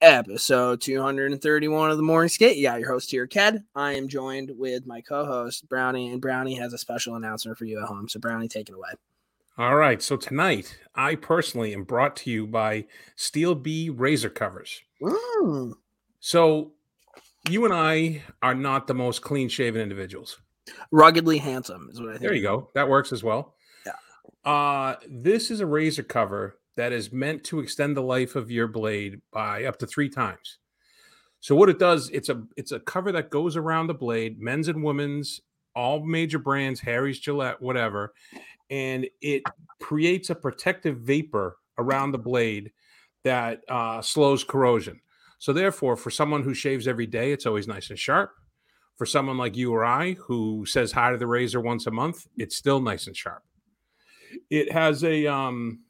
episode 231 of the Morning Skate. You got your host here, Ked. I am joined with my co-host Brownie, and Brownie has a special announcement for you at home. So Brownie, take it away. All right. So tonight, I personally am brought to you by Steel Bee Razor Covers. Mm. So you and I are not the most clean shaven individuals. Ruggedly handsome is what I think. There you go. That works as well. Yeah. Uh, this is a razor cover that is meant to extend the life of your blade by up to three times. So what it does, it's a it's a cover that goes around the blade, men's and women's, all major brands, Harry's, Gillette, whatever, and it creates a protective vapor around the blade that uh, slows corrosion. So therefore, for someone who shaves every day, it's always nice and sharp. For someone like you or I who says hi to the razor once a month, it's still nice and sharp. It has a um,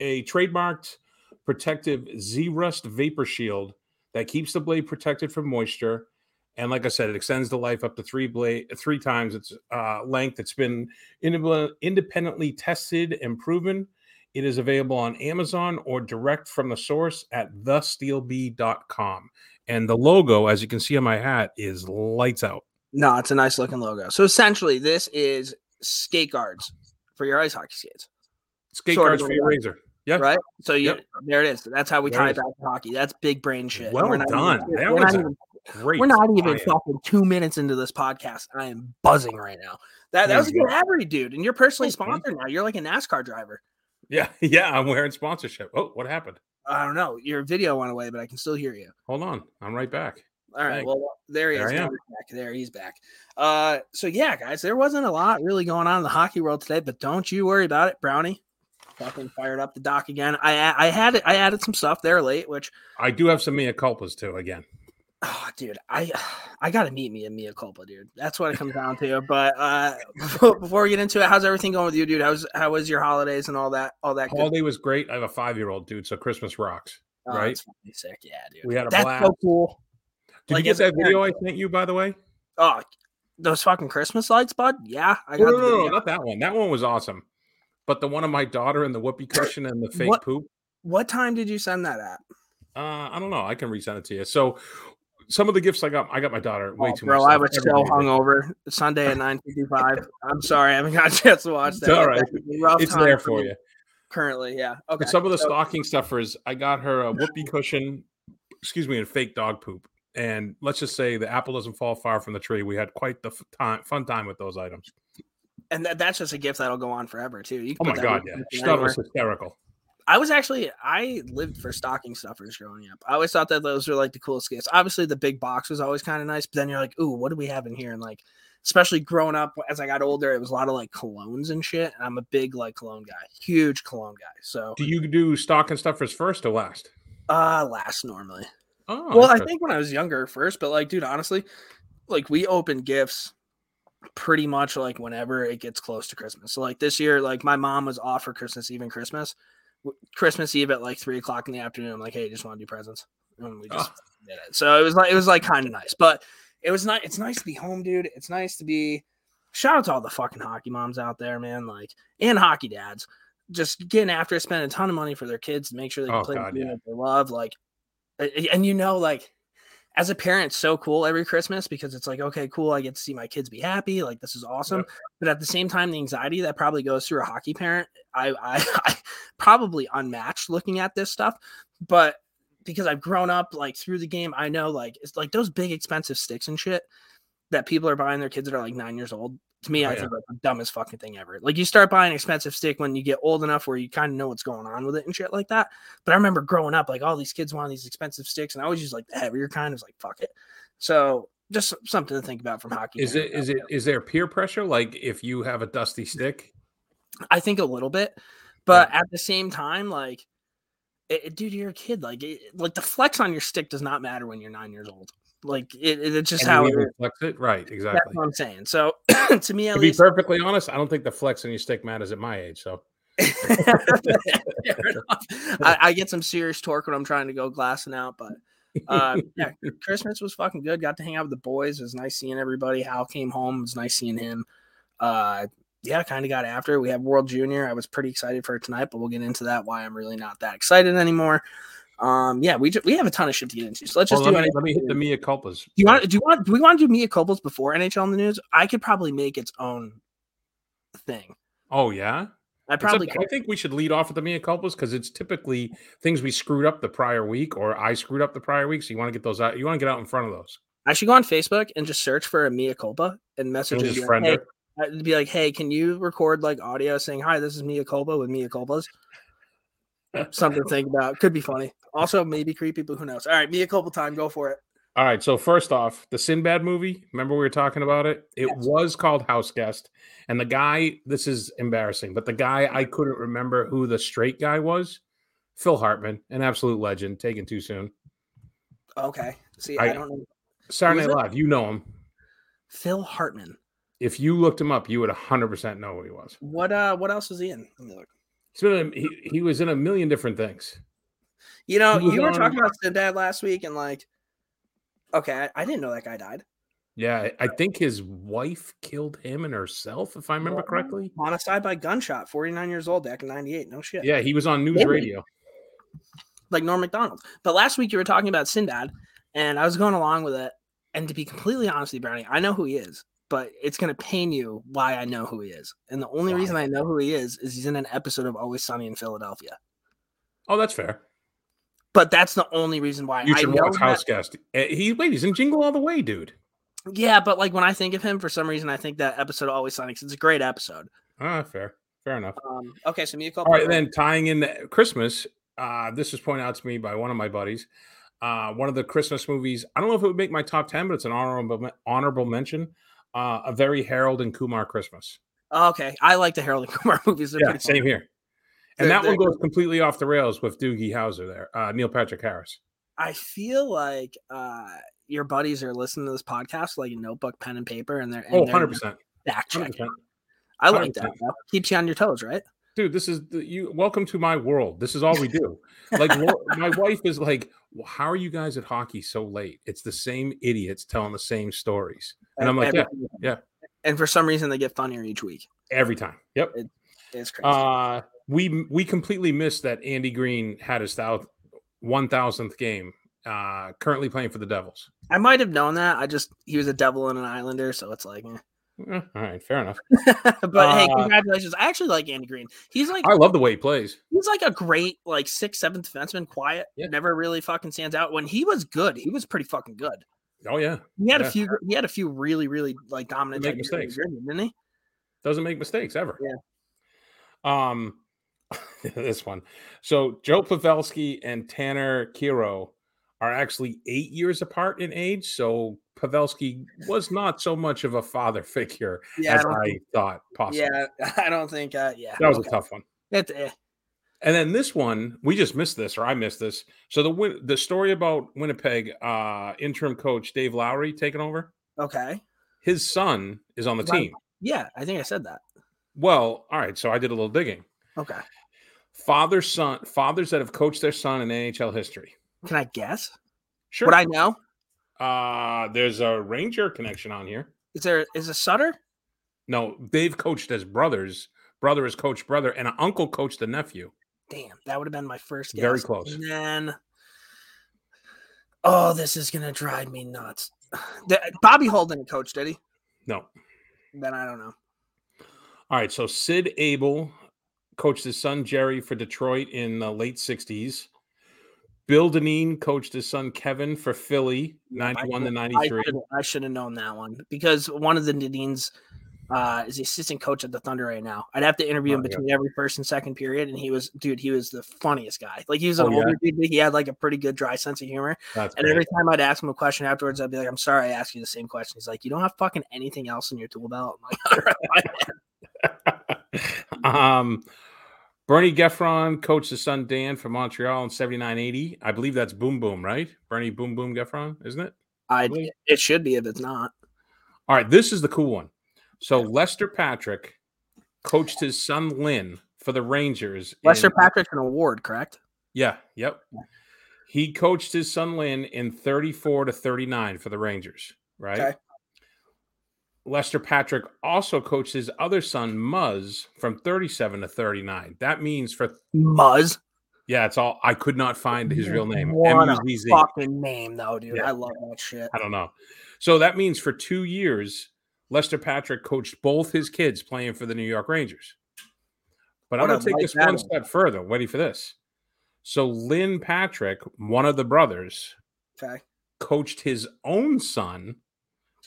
a trademarked protective Zerust vapor shield that keeps the blade protected from moisture. And like I said, it extends the life up to three blade three times its uh, length. It's been inde- independently tested and proven. It is available on Amazon or direct from the source at thesteelbee.com. And the logo, as you can see on my hat, is lights out. No, it's a nice looking logo. So essentially, this is skate guards for your ice hockey skates, Skate Sort guards for your razor. Yeah. right? So you, Yep. there it is. That's how we There tie it back to hockey. That's big brain shit. Well We're not done. Even, That we're, was not even, Great. we're not even fucking two minutes into this podcast. I am buzzing right now. That that was a good ad dude. And you're personally sponsored now. You're like a NASCAR driver. Yeah, yeah. I'm wearing sponsorship. Oh, what happened? I don't know. Your video went away, but I can still hear you. Hold on. I'm right back. All right. Thanks. Well, there he There is. Back. There he's back. Uh, so yeah, guys, there wasn't a lot really going on in the hockey world today, but don't you worry about it, Brownie. Fucking fired up the dock again. I I had it. I added some stuff there late, which I do have some mea culpas too. Again, oh, dude, I I gotta meet me a mea culpa, dude. That's what it comes down to. But uh, before, before we get into it, how's everything going with you, dude? How's how was your holidays and all that? All that. Good? holiday was great. I have a five year old dude, so Christmas rocks. Oh, right? sick. Yeah, dude. We had a That's blast. so cool. Did Like, you get that video I sent you, by the way? Oh, those fucking Christmas lights, bud. Yeah, I got no, no, no, not that one. That one was awesome. But the one of my daughter and the whoopee cushion and the fake What- poop. What time did you send that at? Uh, I don't know. I can resend it to you. So some of the gifts I got, I got my daughter way Oh, too bro, much. Bro, I was so hungover Sunday at 9:55. I'm sorry, I haven't got a chance to watch that. It's all right. That's a rough It's there for you. currently. Yeah. Okay. But some of the so- stocking stuffers, I got her a whoopee cushion, excuse me, and fake dog poop. And let's just say the apple doesn't fall far from the tree. We had quite the f- time, fun time with those items. And that, that's just a gift that'll go on forever too. Oh my god, yeah, stuff was hysterical. I was actually I lived for stocking stuffers growing up. I always thought that those were like the coolest gifts. Obviously, the big box was always kind of nice, but then you're like, ooh, what do we have in here? And like, especially growing up as I got older, it was a lot of like colognes and shit. And I'm a big like cologne guy, huge cologne guy. So Do you do stocking stuffers first or last? uh last normally. Oh, well, I think when I was younger first, but like, dude, honestly, like we open gifts pretty much like whenever it gets close to Christmas. So like this year, like my mom was off for Christmas Eve and Christmas. Christmas Eve at like three o'clock in the afternoon. I'm like, hey, just want to do presents, and we just Oh. did it. So it was like it was like kind of nice, but it was nice. It's nice to be home, dude. It's nice to be. Shout out to all the fucking hockey moms out there, man. Like and hockey dads, just getting after it, spending a ton of money for their kids to make sure they can Oh, play the God, game yeah. that they love. Like, and you know, like as a parent, so cool every Christmas because it's like, okay, cool, I get to see my kids be happy. Like this is awesome. But at the same time, the anxiety that probably goes through a hockey parent, I, I, I probably unmatched looking at this stuff. But because I've grown up like through the game, I know like it's like those big expensive sticks and shit that people are buying their kids that are like nine years old. To me, Oh, I yeah. think like the dumbest fucking thing ever. Like you start buying expensive stick when you get old enough where you kind of know what's going on with it and shit like that. But I remember growing up, like all these kids wanted these expensive sticks, and I was just like the heavier kind. I was like, fuck it. So just something to think about from hockey. Is it is it is there peer pressure? Like if you have a dusty stick, I think a little bit, but at the same time, like, it- dude, you're a kid. Like, it, like the flex on your stick does not matter when you're nine years old. Like, it, it- it's just and how it flex it, right? That's Exactly. what I'm saying. So, to me, at To be perfectly honest, I don't think the flex on your stick matters at my age. So I, I get some serious torque when I'm trying to go glassing out, but uh, yeah, Christmas was fucking good. Got to hang out with the boys. It was nice seeing everybody. Hal came home. It was nice seeing him. Uh, yeah, kind of got after. it. We have World Junior. I was pretty excited for tonight, but we'll get into that. Why I'm really not that excited anymore. Um, yeah, we ju- we have a ton of shit to get into. So let's just Well, do let, me, it. let me hit the Mia culpas. Do you want? Do you want? Do we want to do Mia culpas before NHL in the news? I could probably make its own thing. Oh yeah. I probably could. I think we should lead off with the Mia culpas because it's typically things we screwed up the prior week or I screwed up the prior week. So you want to get those out. You want to get out in front of those. I should go on Facebook and just search for a Mia culpa and message And her. just and be friend like, hey, I'd be like, hey, can you record like audio saying hi? This is Mia culpa with Mia culpas. Something to think about. Could be funny. Also, maybe creepy, but who knows? All right, me a couple time. Go for it. All right. So first off, the Sinbad movie. Remember we were talking about it. It Yes. was called House Guest, and the guy. This is embarrassing, but the guy I couldn't remember who the straight guy was. Phil Hartman, an absolute legend. Taken too soon. Okay. See, I, I- don't know. Saturday Night? Live. You know him. Phil Hartman. If you looked him up, you would 100% know who he was. What uh what else was he in? Let me look. He's been in, he, he was in a million different things. You know, you were on- talking about Dad last week, and like, okay, I, I didn't know that guy died. Yeah, I think his wife killed him and herself, if I remember correctly. Homicide by gunshot, 49 years old, back in 98. No shit. Yeah, he was on news Maybe. radio. Like Norm Macdonald. But last week you were talking about Sinbad, and I was going along with it. And to be completely honest with you, Brownie, I know who he is, but it's going to pain you why I know who he is. And the only Why? reason I know who he is is he's in an episode of Always Sunny in Philadelphia. Oh, that's fair. But that's the only reason why You I should know watch House Guest. Uh, He wait, he's in Jingle All the Way, dude. Yeah, but like when I think of him, for some reason, I think that episode of Always Sunny. it's a great episode. Ah, fair, fair enough. Um, okay, so Mia All right, then tying in the Christmas. Uh, this was pointed out to me by one of my buddies. Uh, one of the Christmas movies. I don't know if it would make my top ten, but it's an honorable honorable mention. Uh, a very Harold and Kumar Christmas. Okay, I like the Harold and Kumar movies. They're Yeah, same here. And They're- that one goes completely off the rails with Doogie Howser there, uh, Neil Patrick Harris. I feel like uh, your buddies are listening to this podcast like a notebook, pen, and paper, and they're and Oh, they're 100 percent, fact checking. I like that. 100%. though. Keeps you on your toes, right? Dude this is the, you welcome to my world this is all we do like my wife is like well, how are you guys at hockey so late it's the same idiots telling the same stories and i'm like yeah yeah. And for some reason, they get funnier each week. every time yep It's crazy. uh we we completely missed that andy greene had his thou- 1000th game uh currently playing for the devils I might have known that. I just he was a devil and an islander, so it's like. eh. Eh, all right fair enough but hey, Uh, congratulations! I actually like Andy Greene. He's like i love the way he plays he's like a great like sixth, seventh defenseman. Quiet, Yeah. never really fucking stands out. When he was good, he was pretty fucking good. oh yeah He had Yeah. a few. He had a few really, really like dominant Make type years when he mistakes. good, didn't he? doesn't make mistakes ever. Yeah. Um, this one. So Joe Pavelski and Tanner Kero are actually eight years apart in age. So Pavelski was not so much of a father figure Yeah, as I I thought possible. yeah, I don't think. Uh, yeah, That was okay. a tough one. Eh. And then this one, we just missed this, or I missed this. So the the story about Winnipeg uh, interim coach Dave Lowry taking over. Okay. His son is on the team. Yeah, I think I said that. Well, all right. So I did a little digging. Okay. father son fathers that have coached their son in NHL history. Can I guess? Sure. Would I know? Uh there's a Ranger connection on here. Is there is a Sutter? No, they've coached as brothers. Brother has coached brother, and an uncle coached the nephew. Damn, that would have been my first guess. Very close. And then, oh, this is gonna drive me nuts. Bobby Holden coached, did he? No. Then I don't know. All right. So Sid Abel coached his son Jerry for Detroit in the late 60s. Bill Dineen coached his son Kevin for Philly, 91 to should- I 93. I should have known that one because one of the Dineens uh, is the assistant coach at the Thunder right now. I'd have to interview him Oh, yeah. between every first and second period, and he was, dude, he was the funniest guy. Like he was an Oh, yeah? older dude, but he had like a pretty good dry sense of humor. That's And great. every time I'd ask him a question afterwards, I'd be like, "I'm sorry, I asked you the same question." He's like, "You don't have fucking anything else in your tool belt." I'm like, um, Bernie Geoffrion coached his son Dan from Montreal in 79 80. I believe that's Boom Boom, right? Bernie Boom Boom Geoffrion, isn't it? I it should be if it's not. All right, this is the cool one. So Lester Patrick coached his son Lynn for the Rangers. Lester in- Patrick's an award, correct? Yeah, yep. He coached his son Lynn in 34 to 39 for the Rangers, right? Okay. Lester Patrick also coached his other son Muzz from 37 to 39. That means for Muzz. Yeah, it's all. I could not find his real name. What a fucking name, though, dude. Yeah. I love that shit. I don't know. So that means for two years, Lester Patrick coached both his kids playing for the New York Rangers. But I'm going to take this one step further. Ready for this? So Lynn Patrick, one of the brothers, Okay. coached his own son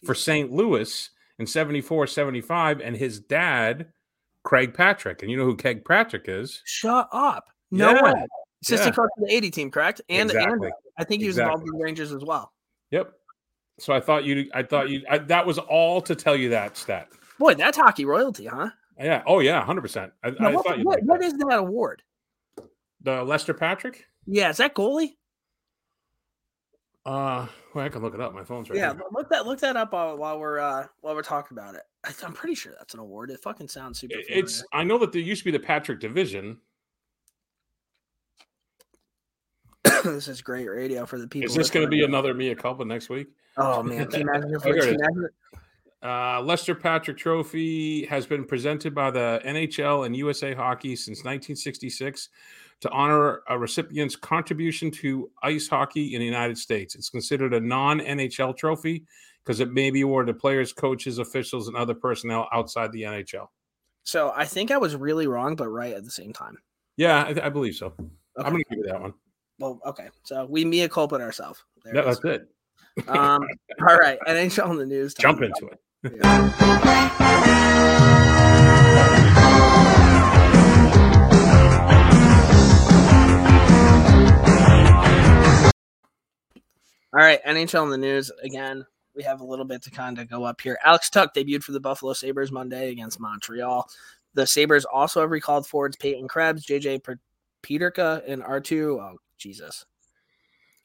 for St. Louis in 74 75, and his dad, Craig Patrick. And you know who Craig Patrick is? Shut up. No Yeah, way. Assistant yeah. coach of the 80 team, correct? And, Exactly. and I think he was involved in the Rangers as well. Yep. So I thought you, I thought you, I, that was all to tell you that stat. Boy, that's hockey royalty, huh? Yeah. Oh, yeah. 100%. I, Now, I what, thought you what, what is that award? the Lester Patrick. Yeah, is that goalie? Uh, well, I can look it up. My phone's right yeah, here. look that look that up while, while we're uh while we're talking about it. I, I'm pretty sure that's an award. It fucking sounds super. It- It's. I know that there used to be the Patrick Division. this is great radio for the people. Is this going to be another Mia culpa next week? Oh man, can you imagine if we're here it can you is. imagine- Uh, Lester Patrick Trophy has been presented by the NHL and USA Hockey since 1966 to honor a recipient's contribution to ice hockey in the United States. It's considered a non NHL trophy because it may be awarded to players, coaches, officials, and other personnel outside the NHL. So I think I was really wrong, but right at the same time. Yeah, I, I believe so. Okay. I'm going to give you that one. well, okay. So we mea culpa ourselves. There Yeah, it is. that's it. Um, all right, NHL in the news. Jump into it. Yeah. All right, NHL in the news again. We have a little bit to kind of go up here. Alex Tuch debuted for the Buffalo Sabres Monday against Montreal. The Sabres also have recalled forwards Peyton Krebs, JJ Peterka, and R2. Oh, Jesus.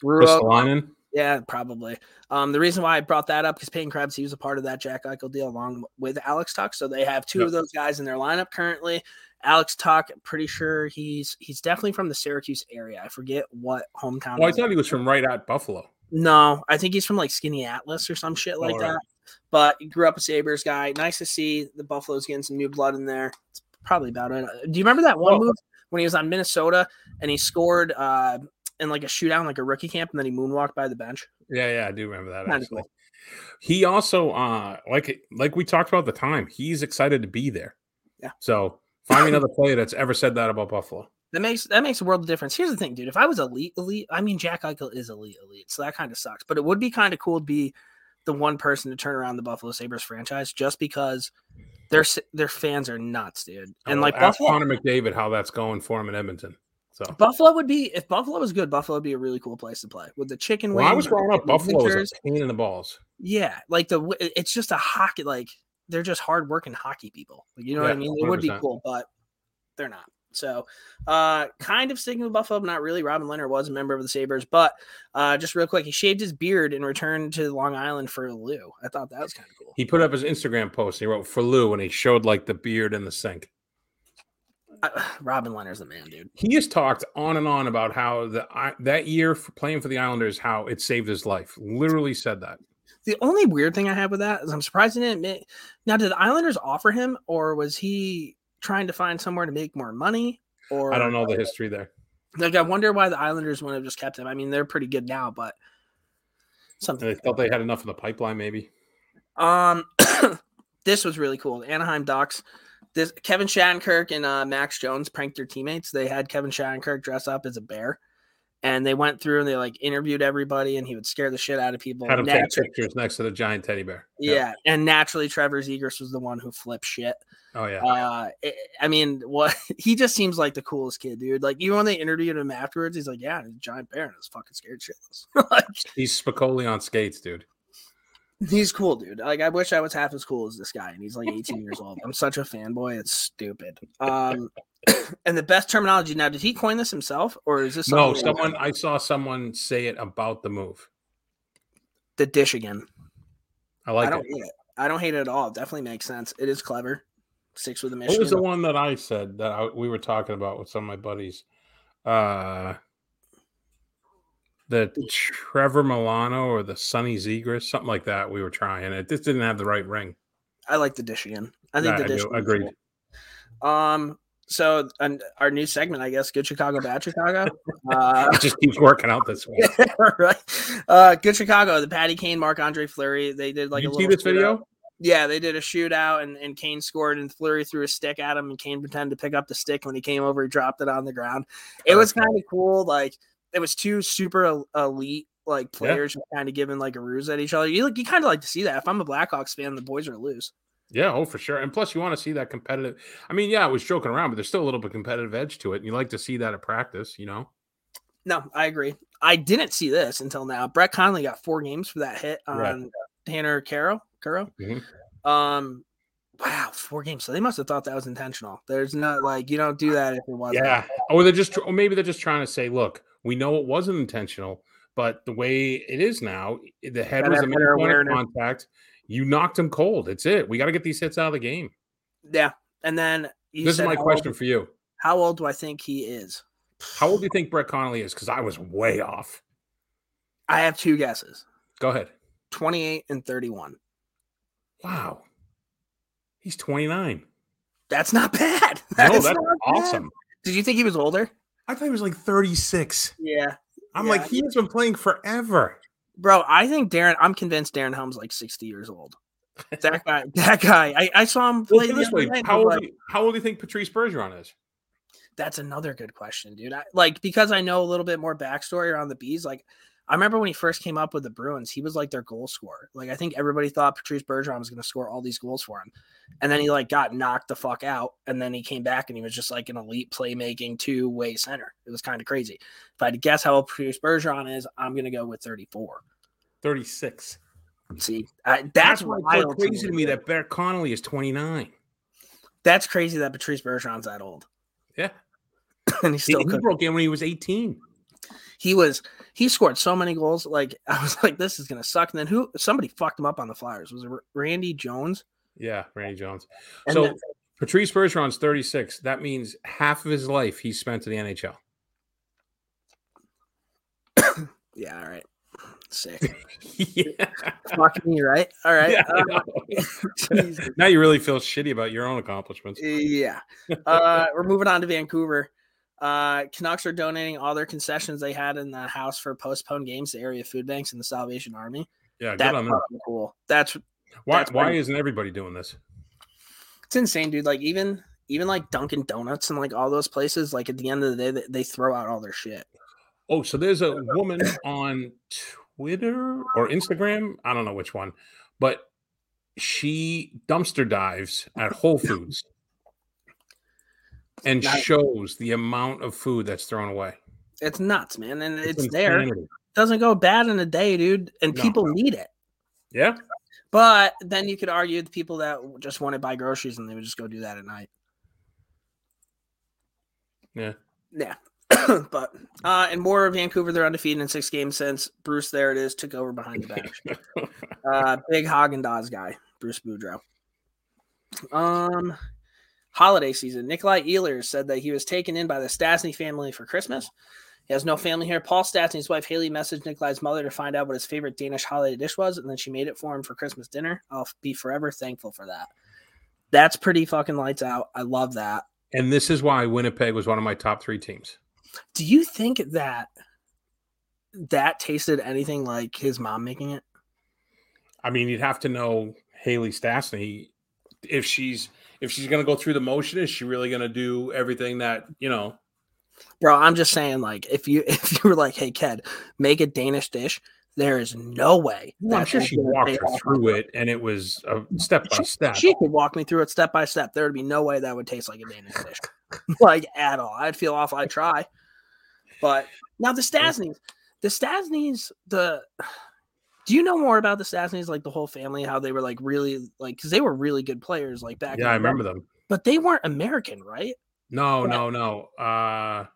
Ristolainen. yeah, probably. Um, the reason why I brought that up because Peyton Krebs, he was a part of that Jack Eichel deal along with Alex Tuch. So they have two Yep. of those guys in their lineup currently. Alex Tuch, pretty sure he's he's definitely from the Syracuse area. I forget what hometown. Well, I thought he was from right at Buffalo. No, I think he's from like Skaneateles or some shit like right. that. But he grew up a Sabres guy. Nice to see the Buffaloes getting some new blood in there. It's probably about it. Do you remember that one Well- move when he was on Minnesota and he scored uh, in like a shootout, like a rookie camp, and then he moonwalked by the bench? Yeah, yeah, I do remember that. Actually. He also, uh, like like we talked about the time, he's excited to be there. Yeah. So find me another player that's ever said that about Buffalo. That makes that makes a world of difference. Here's the thing, dude. If I was elite, elite, I mean Jack Eichel is elite, elite. So that kind of sucks. But it would be kind of cool to be the one person to turn around the Buffalo Sabres franchise just because their their fans are nuts, dude. And like ask Buffalo, Connor McDavid how that's going for him in Edmonton. So Buffalo would be if Buffalo was good, Buffalo would be a really cool place to play with the chicken when I wings, was growing up, Buffalo was a pain in the balls. Yeah, like the it's just a hockey like they're just hardworking hockey people. Like, you know what I mean? It would be cool, but they're not. So, uh, kind of sticking with Buffalo, but not really. Robin Lehner was a member of the Sabres, but uh, just real quick, he shaved his beard and returned to Long Island for Lou. I thought that was kind of cool. He put up his Instagram post. He wrote for Lou, and he showed like the beard in the sink. Uh, Robin Lehner's the man, dude. He has talked on and on about how the I- that year for playing for the Islanders, how it saved his life. Literally said that. The only weird thing I have with that is I'm surprised he didn't admit. Now, did the Islanders offer him, or was he trying to find somewhere to make more money? Or I don't know the history there. Like, I wonder why the Islanders wouldn't have just kept him. I mean, they're pretty good now, but something. They felt they had enough in the pipeline, maybe. Um, this was really cool. The Anaheim Ducks. This Kevin Shattenkirk and uh, Max Jones pranked their teammates. They had Kevin Shattenkirk dress up as a bear, and they went through and they like interviewed everybody, and he would scare the shit out of people. Had him take pictures next to the giant teddy bear. yeah, and naturally, Trevor Zegras was the one who flipped shit. Oh yeah. Uh, I- I mean, what he just seems like the coolest kid, dude. Like even when they interviewed him afterwards, he's like, "Yeah, he's a giant bear and it's fucking scared shitless." like, He's Spicoli on skates, dude. he's cool, dude. Like I wish I was half as cool as this guy, and he's like 18 years old. I'm such a fanboy; it's stupid. Um, and the best terminology now. Did he coin this himself, or is this No, someone I saw someone say it about the move. the Dishigan? I like I don't it. hate it. I don't hate it at all. It definitely makes sense. It is clever. Six with a What mission. was the one that I said that I, we were talking about with some of my buddies? Uh the Trevor Milano or the Sonny Zegras, something like that. We were trying. It just didn't have the right ring. I like the Dishigan. I think Yeah, the I. Agreed. cool. Um, so and our new segment, I guess, Good Chicago, Bad Chicago. Uh, it just keeps working out this way. right. Uh, Good Chicago, the Patty Kane, Marc-Andre Fleury. They did like Did a you see little this video? shootout. Yeah, they did a shootout and, and Kane scored and Fleury threw a stick at him and Kane pretended to pick up the stick. When he came over, he dropped it on the ground. It was kind of cool. Like it was two super elite like players just kind of giving like a ruse at each other. You like you kind of like to see that. If I'm a Blackhawks fan, the boys are loose. Yeah, oh for sure. And plus, you want to see that competitive. I mean, yeah, I was joking around, but there's still a little bit competitive edge to it, and you like to see that at practice. You know, No, I agree. I didn't see this until now. Brett Connolly got four games for that hit on Right. Tanner Kero. Kero. Mhm. Um, wow, four games. So they must have thought that was intentional. There's not like you don't do that if it wasn't. yeah. Or they're just, or maybe they're just trying to say, look, we know it wasn't intentional, but the way it is now, the head was the main better point of contact. You knocked him cold. It's it. We got to get these hits out of the game. yeah. And then you this is my question Old, for you. how old do I think he is? How old do you think Brett Connolly is? Because I was way off. I have two guesses: Go ahead. 28 and 31. Wow. He's 29. That's not bad. No, That is that's not bad. awesome. Did you think he was older? I thought he was like 36. Yeah. I'm Yeah. like, he has been playing forever. Bro, I think Darren. I'm convinced Darren Helm's like 60 years old. That guy. That guy. I, I saw him play the this way, night, how old, like, do you, how old do you think Patrice Bergeron is? That's another good question, dude. I, like because I know a little bit more backstory around the B's. Like I remember when he first came up with the Bruins, he was like their goal scorer. Like I think everybody thought Patrice Bergeron was going to score all these goals for him, and then he like got knocked the fuck out, and then he came back and he was just like an elite playmaking two way center. It was kind of crazy. If I had to guess how old Patrice Bergeron is, I'm going to go with 34. 36. See, I, that's, That's why it's wild crazy to me dude. that Brett Connolly is 29. that's crazy that Patrice Bergeron's that old Yeah. and He, still he cooking. broke in when he was 18. He was he scored so many goals. Like I was like, this is gonna suck. And then who somebody fucked him up on the Flyers? Was it Randy Jones? Yeah, Randy Jones. And so then- Patrice Bergeron's 36. That means half of his life he spent in the NHL. yeah, all right. Sick. yeah. Fuck me, right? All right. Yeah, Uh, now you really feel shitty about your own accomplishments. yeah. Uh, we're moving on to Vancouver. Uh, Canucks are donating all their concessions they had in the house for postponed games to area food banks and the Salvation Army. Yeah, good That's on them. cool. That's Why, that's why isn't everybody doing this? it's insane, dude. Like even even like Dunkin' Donuts and like all those places, like at the end of the day, they throw out all their shit. Oh, so there's a woman on Twitter or Instagram. I don't know which one, but she dumpster dives at Whole Foods and Nice. shows the amount of food that's thrown away. It's nuts, man. And it's, there. insanity. doesn't go bad in a day, dude, and No. people need it. Yeah. But then you could argue the people that just want to buy groceries and they would just go do that at night. Yeah. Yeah. but uh and more of Vancouver, they're undefeated in six games since Bruce there it is took over behind the bench. uh big Häagen-Dazs guy, Bruce Boudreau. Um holiday season. Nikolai Ehlers said that he was taken in by the Stastny family for Christmas. He has no family here. Paul Stastny's wife Haley messaged Nikolai's mother to find out what his favorite Danish holiday dish was, and then she made it for him for Christmas dinner. I'll be forever thankful for that. That's pretty fucking lights out. I love that. And this is why Winnipeg was one of my top three teams. Do you think that that tasted anything like his mom making it? I mean, you'd have to know Haley Stastny if she's if she's going to go through the motion. Is she really going to do everything that you know? Bro, I'm just saying, like, if you if you were like, hey kid, make a Danish dish, there is no way. Well, I'm sure she walked her through it, and it was a step by She, step. she could walk me through it step by step. There would be no way that would taste like a Danish dish, like at all. I'd feel awful. I'd try, but now the Stastnys, the Stastnys, the. Do you know more about the Stastnys, like the whole family, how they were like really like because they were really good players, like back. in Yeah, I the day. remember them. but they weren't American, right? No, Yeah. no, no. Uh,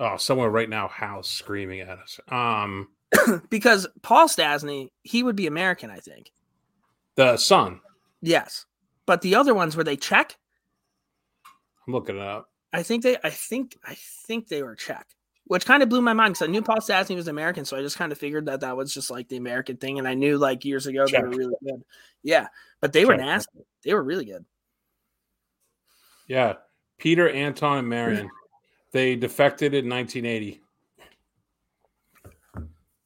oh, somewhere right now, Hal's screaming at us. Um, because Paul Stastny, he would be American, I think. the son. Yes, but the other ones were they Czech? I'm looking it up. I think they, I think, I think they were Czech, which kind of blew my mind because I knew Paul Stastny was American, so I just kind of figured that that was just like the American thing, and I knew like years ago they were really good. Yeah, but they were nasty. They were really good. Yeah, Peter, Anton, and Marian. They defected in 1980.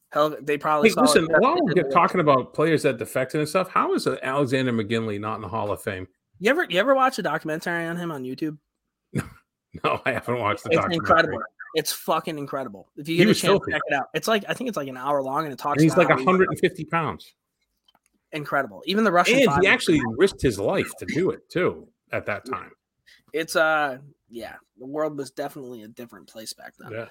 Hell, they probably Hey, listen, while we're talking about players that defected and stuff, how is uh, Alexander Mogilny not in the Hall of Fame? You ever you ever watch a documentary on him on YouTube? No, I haven't watched the It's documentary. incredible. It's fucking incredible. If you get a chance, filthy. check it out. It's like I think it's like an hour long, and it talks. And he's like how he- 150 pounds. incredible. Even the Russian. And he actually risked his life to do it too at that time. it's uh yeah, the world was definitely a different place back then. Yeah.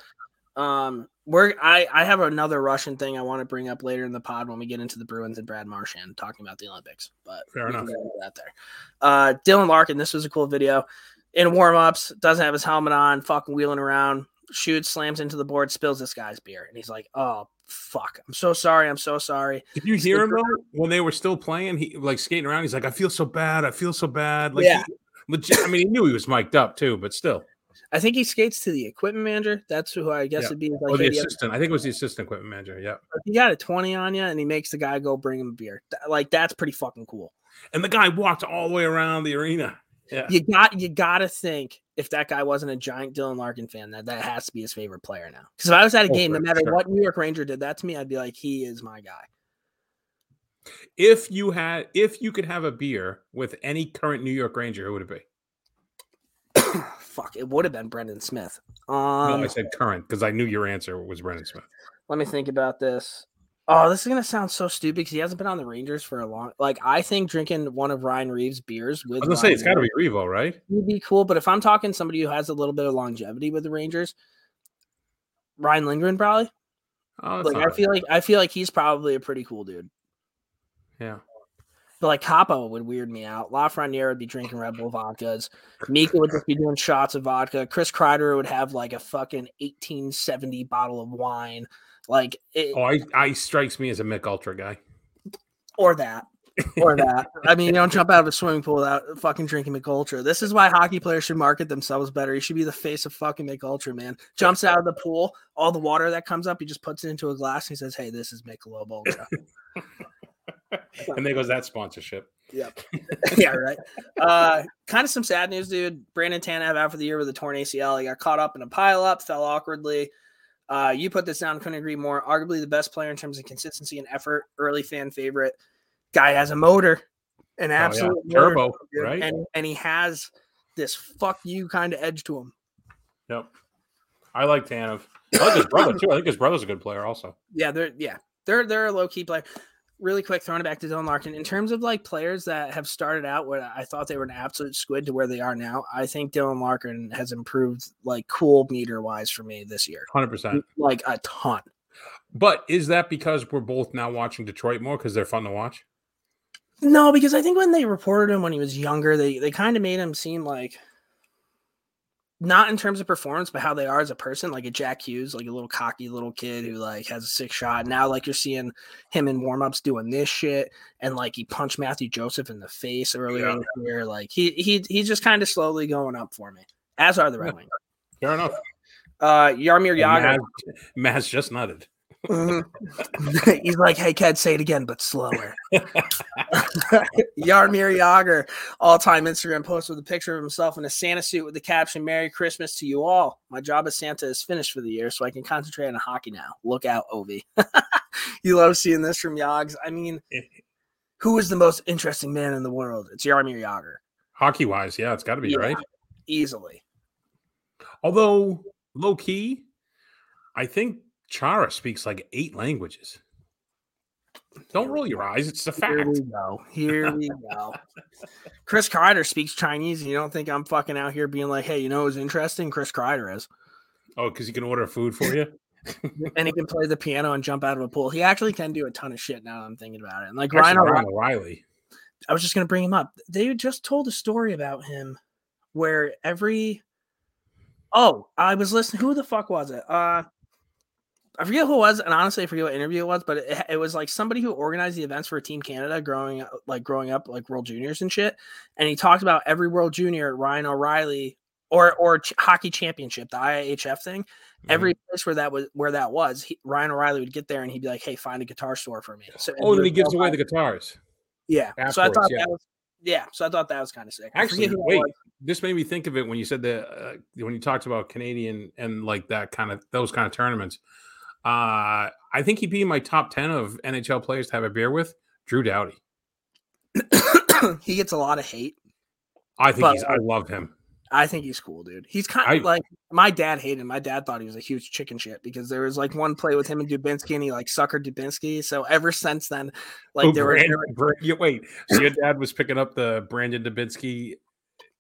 Um, we're I I have another Russian thing I want to bring up later in the pod when we get into the Bruins and Brad Marchand talking about the Olympics. But Fair enough. that there. Uh, Dylan Larkin, this was a cool video. In warm ups, doesn't have his helmet on, fucking wheeling around, shoots, slams into the board, spills this guy's beer, and he's like, "Oh fuck, I'm so sorry, I'm so sorry." Did you hear him though when they were still playing? He like skating around. He's like, "I feel so bad. I feel so bad." Like, Yeah. he- legit. I mean, he knew he was mic'd up too, but still. I think he skates to the equipment manager. That's who I guess Yeah. it'd be. Like, Or the hey, assistant. I think it was the assistant equipment manager. Yeah. he got a 20 on you and he makes the guy go bring him a beer. Like that's pretty fucking cool. And the guy walked all the way around the arena. Yeah. You got you got to think if that guy wasn't a giant Dylan Larkin fan that that has to be his favorite player now. Cuz if I was at a Oh, game no matter sure. what New York Ranger did that to me I'd be like he is my guy. If you had, if you could have a beer with any current New York Ranger, who would it be? Fuck, it would have been Brendan Smith. no, Um I said current because I knew your answer was Brendan Smith. let me think about this. Oh, this is gonna sound so stupid because he hasn't been on the Rangers for a long. Like I think drinking one of Ryan Reaves' beers with I was gonna say it's got to be Revo, right? would be cool. But if I'm talking somebody who has a little bit of longevity with the Rangers, Ryan Lindgren probably. Oh, Like I feel like I feel like he's probably a pretty cool dude. yeah. But like Capo would weird me out. Lafreniere would be drinking Red Bull vodkas. Mika would just be doing shots of vodka. Chris Kreider would have like a fucking 1870 bottle of wine, like it, Oh, I, I strikes me as a Mich Ultra guy. or that, or that. I mean, you don't jump out of a swimming pool without fucking drinking Mich Ultra. This is why hockey players should market themselves better. He should be the face of fucking Mich Ultra, man. Jumps out of the pool, all the water that comes up, he just puts it into a glass. And he says, "Hey, this is Michelob Ultra." And there goes that sponsorship. Yep. yeah, right. Uh, kind of some sad news, dude. Brandon Tanev out for the year with a torn ACL. He got caught up in a pileup, fell awkwardly. Uh, you put this down, couldn't agree more. Arguably the best player in terms of consistency and effort. Early fan favorite. Guy has a motor, an Oh, yeah. absolute motor, Turbo, dude, right? And and he has this fuck you kind of edge to him. Yep. I like Tanev. I like his brother too. I think his brother's a good player also. Yeah, they're yeah, they're they're a low key player. Really quick, throwing it back to Dylan Larkin. In terms of like players that have started out where I thought they were an absolute squid to where they are now, I think Dylan Larkin has improved like cool meter wise for me this year, 100%. like a ton. But is that because we're both now watching Detroit more because they're fun to watch? No, because I think when they reported him when he was younger, they they kind of made him seem like not in terms of performance, but how they are as a person, like a Jack Hughes, like a little cocky little kid who like has a six shot. Now, like you're seeing him in warmups doing this shit, and like he punched Mathieu Joseph in the face earlier Yeah. in the year. Like he he he's just kind of slowly going up for me, as are the Red Wings. Fair enough. Uh, Jaromir Jagr, Maz, Maz just nutted. Mhm. he's like, "Hey, Ked, say it again, but slower." Jaromir Jagr, all-time Instagram post with a picture of himself in a Santa suit with the caption "Merry Christmas to you all." My job as Santa is finished for the year, so I can concentrate on hockey now. Look out, Ovi. you love seeing this from Yogs. I mean, who is the most interesting man in the world? It's Jaromir Jagr, Hockey wise, yeah, it's got to be Yeah. right. easily. Although low key, I think Chara speaks like eight languages. Don't roll your eyes; it's a Here we go. Here we go. Chris Kreider speaks Chinese. and You don't think I'm fucking out here being like, hey, you know what's interesting? Chris Kreider is. Oh, because he can order food for you. and he can play the piano and jump out of a pool. He actually can do a ton of shit now that I'm thinking about it. And like Ryan, Ryan O'Reilly. I was just gonna bring him up. They just told a story about him where every oh, I was listening. Who the fuck was it? Uh I forget who it was, and honestly, I forget what interview it was, but it, it was like somebody who organized the events for Team Canada growing up, like growing up, like World Juniors and shit. And he talked about every World Junior, Ryan O'Reilly, or or ch- hockey championship, the IIHF thing. Every place where that was where that was, he, Ryan O'Reilly would get there and he'd be like, "Hey, find a guitar store for me." So Oh, and he gives away the guitars. yeah. So I thought yeah. that was Yeah, so I thought that was kind of sick. Actually, forget who that wait, was. this made me think of it when you said that uh, when you talked about Canadian and like that kind of those kind of tournaments. Uh, I think he'd be in my top ten of NHL players to have a beer with. Drew Doughty. he gets a lot of hate. I think he's. I love him. I think he's cool, dude. He's kind I- of like my dad hated him. My dad thought he was a huge chicken shit because there was like one play with him and Dubinsky and he like suckered Dubinsky. So ever since then, like Oh, there were, Brand- there were yeah, wait. So your dad was picking up the Brandon Dubinsky.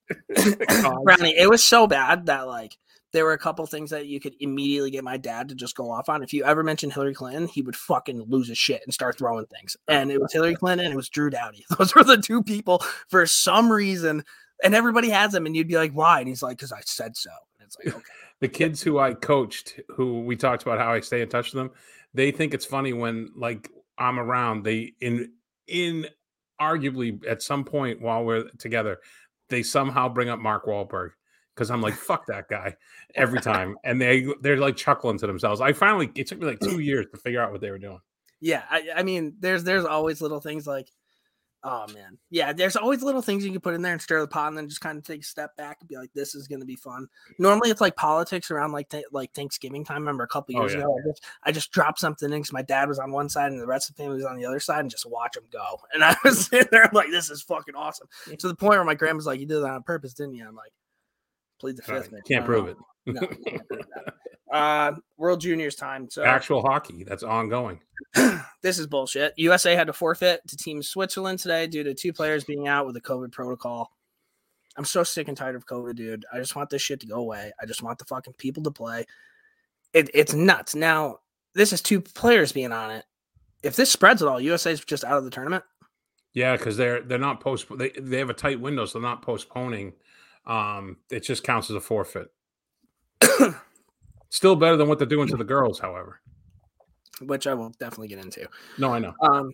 Brownie, it was so bad that like there were a couple things that you could immediately get my dad to just go off on. If you ever mentioned Hillary Clinton, he would fucking lose his shit and start throwing things. Oh, and it was Hillary Clinton and it was Drew Doughty. Those were the two people for some reason. And everybody has them, and you'd be like, "Why?" And he's like, "Because I said so." And it's like, okay, the kids who I coached, who we talked about how I stay in touch with them, they think it's funny when like I'm around. They in in arguably at some point while we're together, they somehow bring up Mark Wahlberg because I'm like fuck that guy every time, and they they're like chuckling to themselves. I finally it took me like two years to figure out what they were doing. yeah. I, I mean, there's there's always little things like, oh man, yeah. There's always little things you can put in there and stir the pot, and then just kind of take a step back and be like, "This is going to be fun." Normally, it's like politics around like th- like Thanksgiving time. I remember a couple Oh, years yeah. ago, I just, I just dropped something in because my dad was on one side and the rest of the family was on the other side, and just watch them go. And I was sitting there like, "This is fucking awesome." To the point where my grandma's like, "You did that on purpose, didn't you?" I'm like, "Plead the Uh, fifth, man. can't prove it. No, can't prove. Uh, World Juniors time. So Actual hockey that's ongoing. this is bullshit. USA had to forfeit to Team Switzerland today due to two players being out with the COVID protocol. I'm so sick and tired of COVID, dude. I just want this shit to go away. I just want the fucking people to play. It, it's nuts. Now, this is two players being on it. If this spreads at all, USA's just out of the tournament. Yeah, because they're they're not post they they have a tight window, so they're not postponing. Um, it just counts as a forfeit. Still better than what they're doing to the girls, however. which I will definitely get into. No, I know. Um,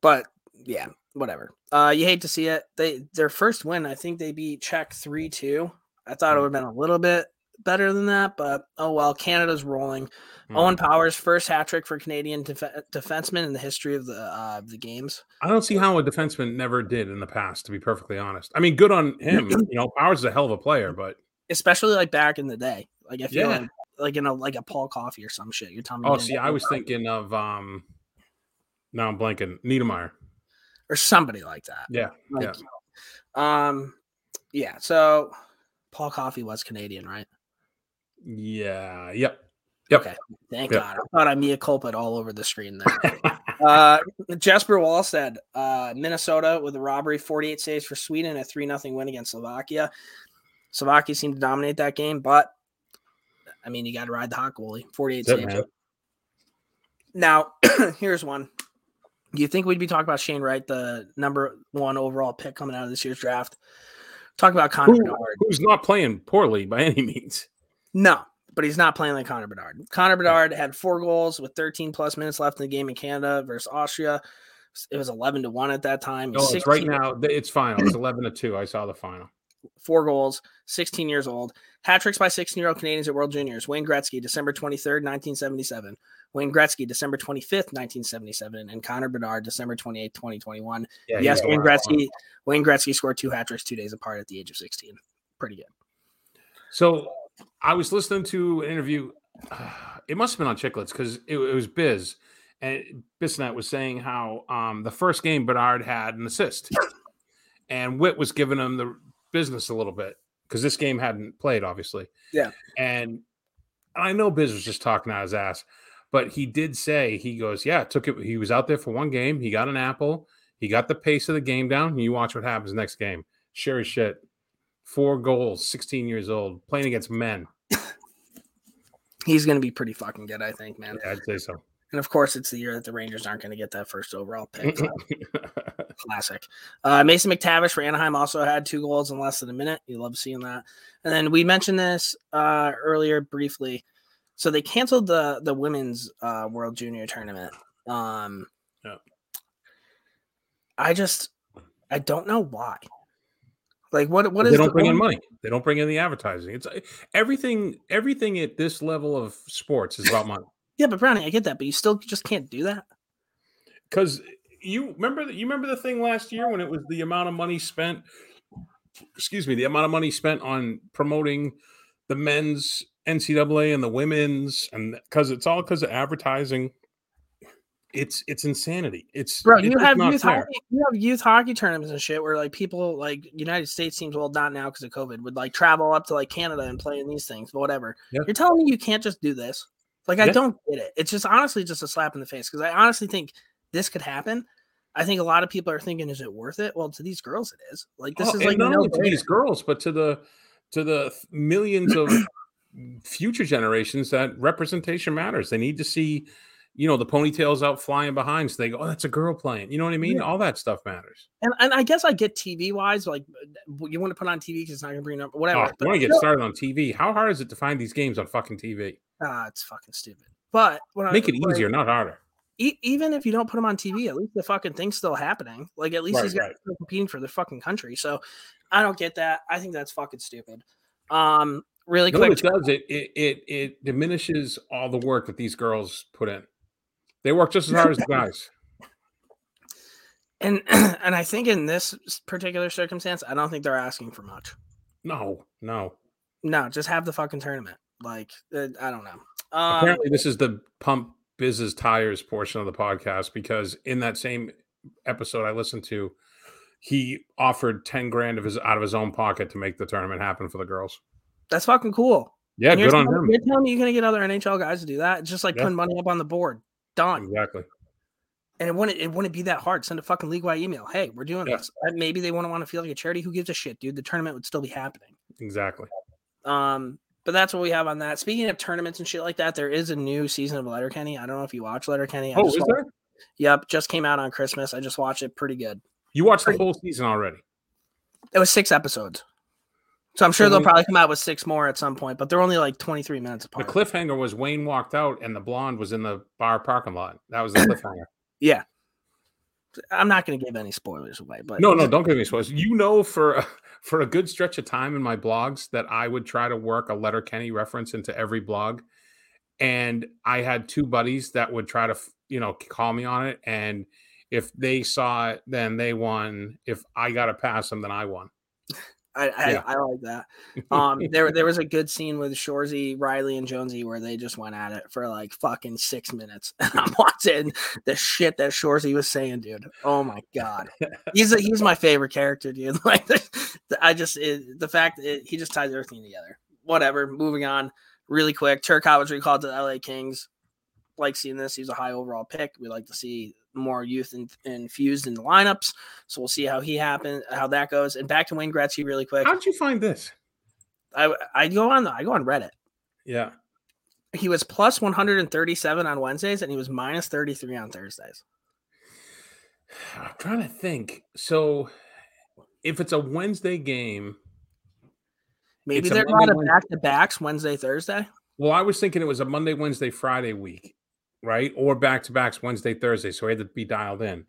but yeah, whatever. Uh, you hate to see it. They their first win, I think they beat Czech three two. I thought it would have been a little bit better than that, but oh well. Canada's rolling. Mm. Owen Power's first hat trick for Canadian def- defenseman in the history of the uh, the games. I don't see how a defenseman never did in the past, to be perfectly honest. I mean, good on him. You know, Powers is a hell of a player, but especially like back in the day. Like I feel Yeah. like like in a like a Paul Coffey or some shit. You're telling me oh, see, I was thinking of um. Now I'm blanking. Niedermayer. or somebody like that. Yeah, Like, um, yeah. So Paul Coffey was Canadian, right? Yeah, yep, yep. Okay, thank Yep. God. I thought I mea culpa all over the screen there. uh, Jesper Wallstedt uh, Minnesota with a robbery, 48 saves for Sweden, a 3 0 win against Slovakia. Slovakia seemed to dominate that game, but I mean, you got to ride the hot goalie. 48 That's saves. Now, here's one. Do you think we'd be talking about Shane Wright, the number one overall pick coming out of this year's draft? Talk about Connor Who- who's not playing poorly by any means. No, but he's not playing like Connor Bedard. Connor Bedard had four goals with 13 plus minutes left in the game in Canada versus Austria. It was 11 to 1 at that time. No, it's right now. It's final. It's eleven to two. I saw the final. Four goals, 16 years old. Hat tricks by 16 year old Canadians at World Juniors. Wayne Gretzky, December 23rd, 1977. Wayne Gretzky, December 25th, 1977. And Connor Bedard, December 28th, 2021. Yeah, yes, Wayne Gretzky. Wayne Gretzky scored two hat tricks two days apart at the age of 16. Pretty good. So I was listening to an interview. it must have been on Chiclets because it, it was Biz, and Bissonnette was saying how um, the first game Bedard had an assist, and Whit was giving him the business a little bit because this game hadn't played, obviously. Yeah. and I know Biz was just talking out his ass, but he did say he goes, yeah, took it. He was out there for one game. He got an apple. He got the pace of the game down. And you watch what happens next game. Sure as shit. Four goals, 16 years old, playing against men. He's going to be pretty fucking good, I think, man. Yeah, I'd say so. And of course, it's the year that the Rangers aren't going to get that first overall pick. Classic. Uh, Mason McTavish for Anaheim also had two goals in less than a minute. You love seeing that. And then we mentioned this uh, earlier briefly. So they canceled the the women's uh, World Junior tournament. Um, Yeah. I just I don't know why. Like what what they is don't the bring in money. They don't bring in the advertising. It's uh, everything. Everything at this level of sports is about money. Yeah, but Brownie, I get that, but you still just can't do that. Because you remember that you remember the thing last year when it was the amount of money spent excuse me, the amount of money spent on promoting the men's NCAA and the women's, and because it's all because of advertising. It's it's insanity. It's bro. You it's have youth fair. hockey, you have youth hockey tournaments and shit where like people like United States teams, well not now because of COVID, would like travel up to like Canada and play in these things, but whatever. Yeah. You're telling me you can't just do this? Like I Yeah. don't get it. It's just honestly just a slap in the face because I honestly think this could happen. I think a lot of people are thinking, is it worth it? Well, to these girls, it is. Like this Oh, is like not only to these girls, but to the to the millions of future generations that representation matters. They need to see, you know, the ponytails out flying behind, so they go, "Oh, that's a girl playing." You know what I mean? Yeah. All that stuff matters. and, and I guess I get TV wise, like you want to put on TV because it's not gonna bring up whatever. Oh, you want to get started on TV? How hard is it to find these games on fucking TV? Ah, it's fucking stupid. But what I- Make it I- easier, not harder. e- even if you don't put them on TV, at least the fucking thing's still happening. Like at least Right, these guys right. are competing for the fucking country. So I don't get that. I think that's fucking stupid. Um, really You know quick, what it does? It, it it it diminishes all the work that these girls put in. They work just as hard as the guys. and and I think in this particular circumstance, I don't think they're asking for much. No, no. No, just have the fucking tournament. Like uh, I don't know. Um, Apparently, this is the pump Biz's tires portion of the podcast because in that same episode I listened to, he offered ten grand of his out of his own pocket to make the tournament happen for the girls. that's fucking cool. Yeah, And good on telling- him. You're telling me you're gonna get other NHL guys to do that? Just like Yeah. putting money up on the board. Done. Exactly. And it wouldn't it wouldn't be that hard. Send a fucking league wide email. Hey, we're doing Yeah. this. Uh, Maybe they wouldn't want to feel like a charity. Who gives a shit, dude? The tournament would still be happening. Exactly. Um, but that's what we have on that. Speaking of tournaments and shit like that, there is a new season of Letterkenny. I don't know if you watch Letterkenny. I Oh, is wa- there? Yep, just came out on Christmas. I just watched it. Pretty good. You watched the whole season already. It was six episodes. So I'm sure So they'll we- probably come out with six more at some point, but they're only like 23 minutes apart. The cliffhanger was Wayne walked out and the blonde was in the bar parking lot. That was the cliffhanger. yeah. I'm not going to give any spoilers away, but No, no, don't give me spoilers. You know, for a, for a good stretch of time in my blogs, that I would try to work a Letterkenny reference into every blog, and I had two buddies that would try to, you know, call me on it, and if they saw it, then they won. If I got to pass them, then I won. I, I, Yeah. I like that. Um, there there was a good scene with Shoresy, Riley, and Jonesy where they just went at it for like fucking six minutes. I'm watching the shit that Shoresy was saying, dude. Oh my god, he's a, he's my favorite character, dude. Like the- I just it, the fact it, he just ties everything together. Whatever. Moving on, really quick. Turcotte was recalled to the LA Kings. Like seeing this, he's a high overall pick. We like to see more youth in, infused in the lineups. So we'll see how he happen, how that goes. And back to Wayne Gretzky really quick. How'd you find this? I I go on I go on Reddit. Yeah, He was plus 137 on Wednesdays and he was minus 33 on Thursdays. I'm trying to think. So, if it's a Wednesday game, Maybe they're a lot of back to backs Wednesday, Thursday. Well, I was thinking it was a Monday, Wednesday, Friday week, right? Or back to backs Wednesday, Thursday. So he had to be dialed in.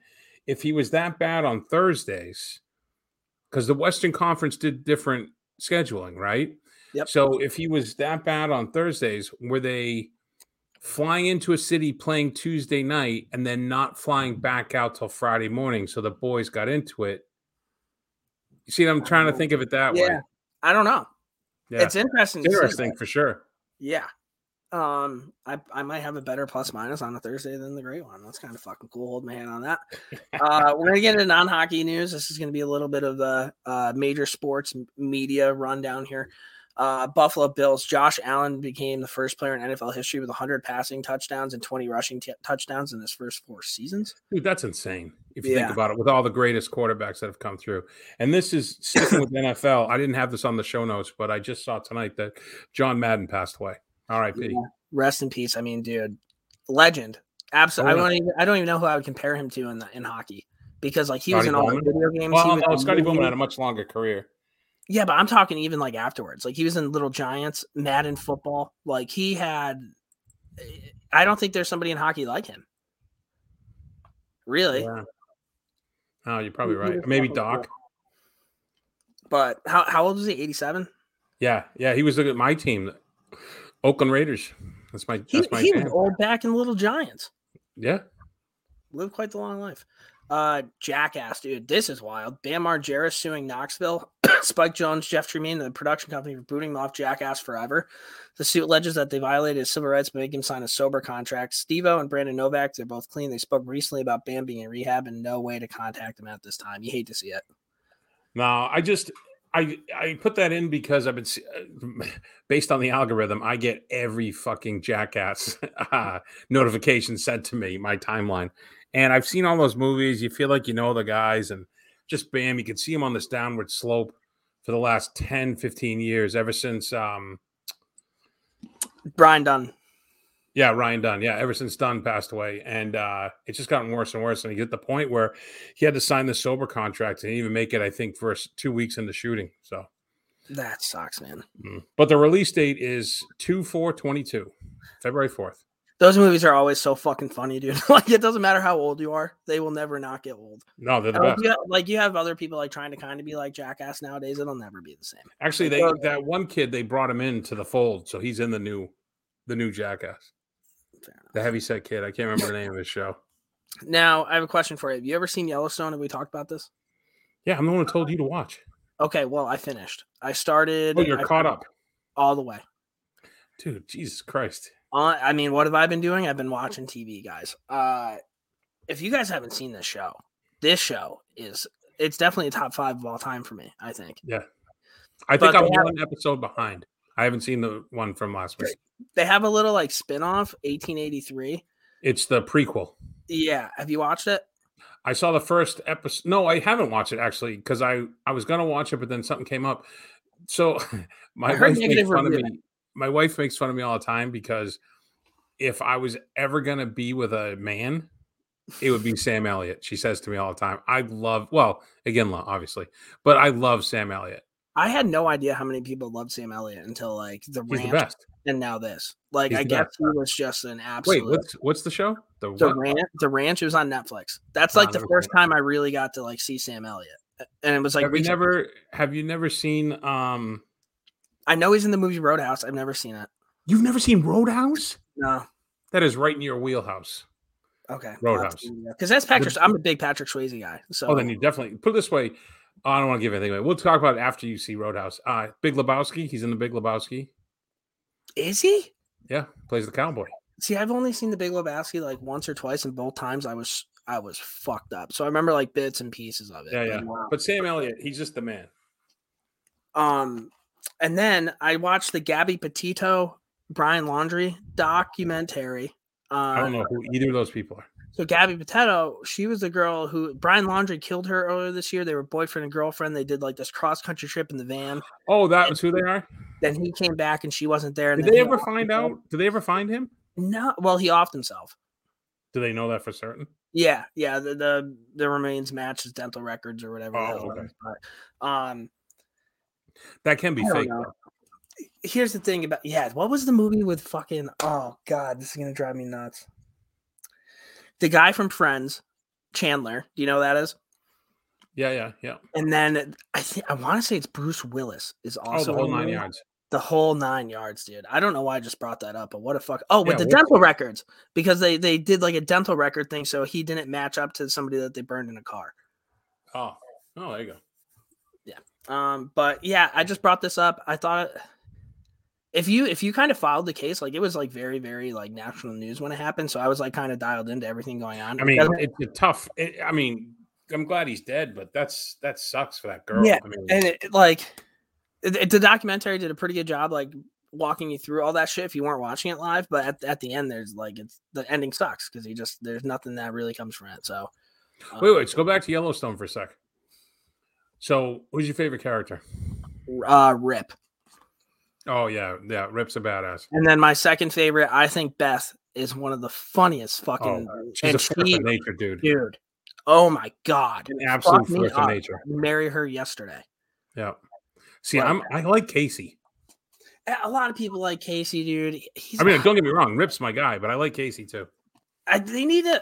If he was that bad on Thursdays, because the Western Conference did different scheduling, right? Yep. So if he was that bad on Thursdays, were they flying into a city playing Tuesday night and then not flying back out till Friday morning? So the boys got into it. You see, I'm trying to think of it that way. Yeah. I don't know. Yeah. It's interesting. It's interesting for sure. Yeah. Um, I, I might have a better plus minus on a Thursday than the great one. That's kind of fucking cool. Hold my hand on that. Uh, we're gonna get into non-hockey news. This is gonna be a little bit of the uh, major sports media rundown here. Uh, Buffalo Bills. Josh Allen became the first player in NFL history with 100 passing touchdowns and 20 rushing t- touchdowns in his first four seasons. Dude, that's insane. If you think about it, with all the greatest quarterbacks that have come through. And this is sticking with NFL. I didn't have this on the show notes, but I just saw tonight that John Madden passed away. R.I.P. Yeah. Rest in peace. I mean, dude, legend. Absolutely. Oh, I don't even. I don't even know who I would compare him to in the, in hockey because like he was Scotty in all the video games. Well, um, oh, no, Scotty Bowman had a much longer career. Yeah, but I'm talking even like afterwards. Like he was in Little Giants, Madden football. Like he had. I don't think there's somebody in hockey like him. Really, Yeah. Oh, you're probably right. Maybe Doc. but how how old was he? 87. Yeah, yeah. He was looking at my team, Oakland Raiders. That's my He, that's my he was old back in Little Giants. Yeah. lived quite the long life. Uh, Jackass, dude, this is wild. Bam Margera suing Knoxville, Spike Jonze, Jeff Tremaine, the production company for booting him off Jackass forever. The suit alleges that they violated his civil rights by making him sign a sober contract. Steve-O and Brandon Novak, they're both clean. They spoke recently about Bam being in rehab and no way to contact him at this time. You hate to see it. No, I just I I put that in because I've been based on the algorithm. I get every fucking jackass uh, notification sent to me, my timeline, and I've seen all those movies. You feel like you know the guys, and just bam, you can see them on this downward slope for the last 10, 15 years, ever since um Brian Dunn. Yeah, Ryan Dunn. Yeah, ever since Dunn passed away, and uh, it's just gotten worse and worse. And he get the point where he had to sign the sober contract and even make it. I think for two weeks into shooting. So that sucks, man. Mm. But the release date is two four twenty two, February fourth. Those movies are always so fucking funny, dude. like it doesn't matter how old you are, they will never not get old. No, they're the like best. You have, like you have other people like trying to kind of be like Jackass nowadays. It'll never be the same. Actually, they that one kid they brought him into the fold, so he's in the new, the new Jackass. The heavy set kid. I can't remember the name of his show. Now I have a question for you. Have you ever seen Yellowstone? Have we talked about this? Yeah, I'm the one who told you to watch. Okay, well I finished. I started. Oh, you're I caught up all the way. Dude, Jesus Christ. Uh, I mean, what have I been doing? I've been watching TV, guys. Uh, if you guys haven't seen this show, this show is it's definitely a top five of all time for me. I think. Yeah, I think but I'm one episode behind. I haven't seen the one from last week. They have a little like spin-off, 1883. It's the prequel. Yeah, have you watched it? I saw the first episode. No, I haven't watched it actually because I I was gonna watch it, but then something came up. So my wife makes fun of me my wife makes fun of me all the time because if I was ever gonna be with a man, it would be Sam Elliott. She says to me all the time, I love well, again, obviously, but I love Sam Elliott. I had no idea how many people loved Sam Elliott until like the He's ranch the best. and now this. Like He's I guess best. he was just an absolute Wait, what's what's the show? The, the ranch the ranch was on Netflix. That's like the first time I really got to like see Sam Elliott. And it was like have you never have you never seen um I know he's in the movie Roadhouse. I've never seen it. You've never seen Roadhouse? No. That is right in your wheelhouse. Okay. Roadhouse. Because that's Patrick. I'm a big Patrick Swayze guy. So. Oh, then you definitely put it this way. Oh, I don't want to give anything away. We'll talk about it after you see Roadhouse. Uh, Big Lebowski. He's in the Big Lebowski. Is he? Yeah, plays the cowboy. See, I've only seen the Big Lebowski like once or twice, and both times I was I was fucked up. So I remember like bits and pieces of it. Yeah, yeah. Wow. But Sam Elliott, he's just the man. Um, and then I watched the Gabby Petito Brian Laundrie documentary. Uh, I don't know who either of those people are. So Gabby Petito, she was the girl who Brian Laundrie killed her earlier this year. They were boyfriend and girlfriend. They did like this cross country trip in the van. Oh, that was who they are. Then he came back and she wasn't there. Did they ever find out? Did they ever find him? No. Well, he offed himself. Do they know that for certain? Yeah, yeah. The the, the remains match his dental records or whatever. Oh, okay. But, um, that can be fake. Here's the thing about yeah. What was the movie with fucking? Oh god, this is gonna drive me nuts. The guy from Friends, Chandler. Do you know who that is? Yeah, yeah, yeah. And then I think I want to say it's Bruce Willis is also oh, the whole nine yards. The whole nine yards, dude. I don't know why I just brought that up, but what a fuck. Oh, with yeah, the dental records because they they did like a dental record thing, so he didn't match up to somebody that they burned in a car. Oh, oh, there you go. Yeah. Um, but yeah, I just brought this up. I thought if you if you kind of followed the case, like it was like very very like national news when it happened. So I was like kind of dialed into everything going on. I mean, it's a tough. It, I mean, I'm glad he's dead, but that's that sucks for that girl. Yeah, I mean, and it, like it, the documentary did a pretty good job, like walking you through all that shit if you weren't watching it live. But at, at the end, there's like it's the ending sucks because he just there's nothing that really comes from it. So um, wait, wait, let's go back to Yellowstone for a sec. So, who's your favorite character? Uh, Rip. Oh yeah, yeah. Rip's a badass. And then my second favorite, I think Beth is one of the funniest oh, fucking. Oh, she's a force she, of nature, dude. Dude, oh my god, an absolute force of nature. Marry her yesterday. Yeah. See, I'm I like Kayce. A lot of people like Kayce, dude. He's I mean, don't get me wrong, Rip's my guy, but I like Kayce too. I, they need to.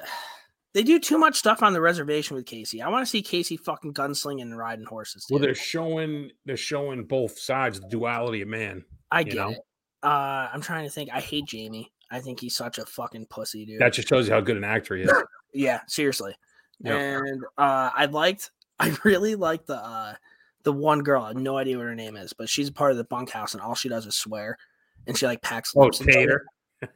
They do too much stuff on the reservation with Kayce. I want to see Kayce fucking gunslinging and riding horses. Dude. Well, they're showing they're showing both sides, the duality of man. I get know? it. Uh, I'm trying to think. I hate Jamie. I think he's such a fucking pussy, dude. That just shows you how good an actor he is. yeah, seriously. Yep. and uh, I liked, I really liked the uh, the one girl. I have no idea what her name is, but she's part of the bunkhouse, and all she does is swear, and she like packs. Oh, lips and shit. Tater.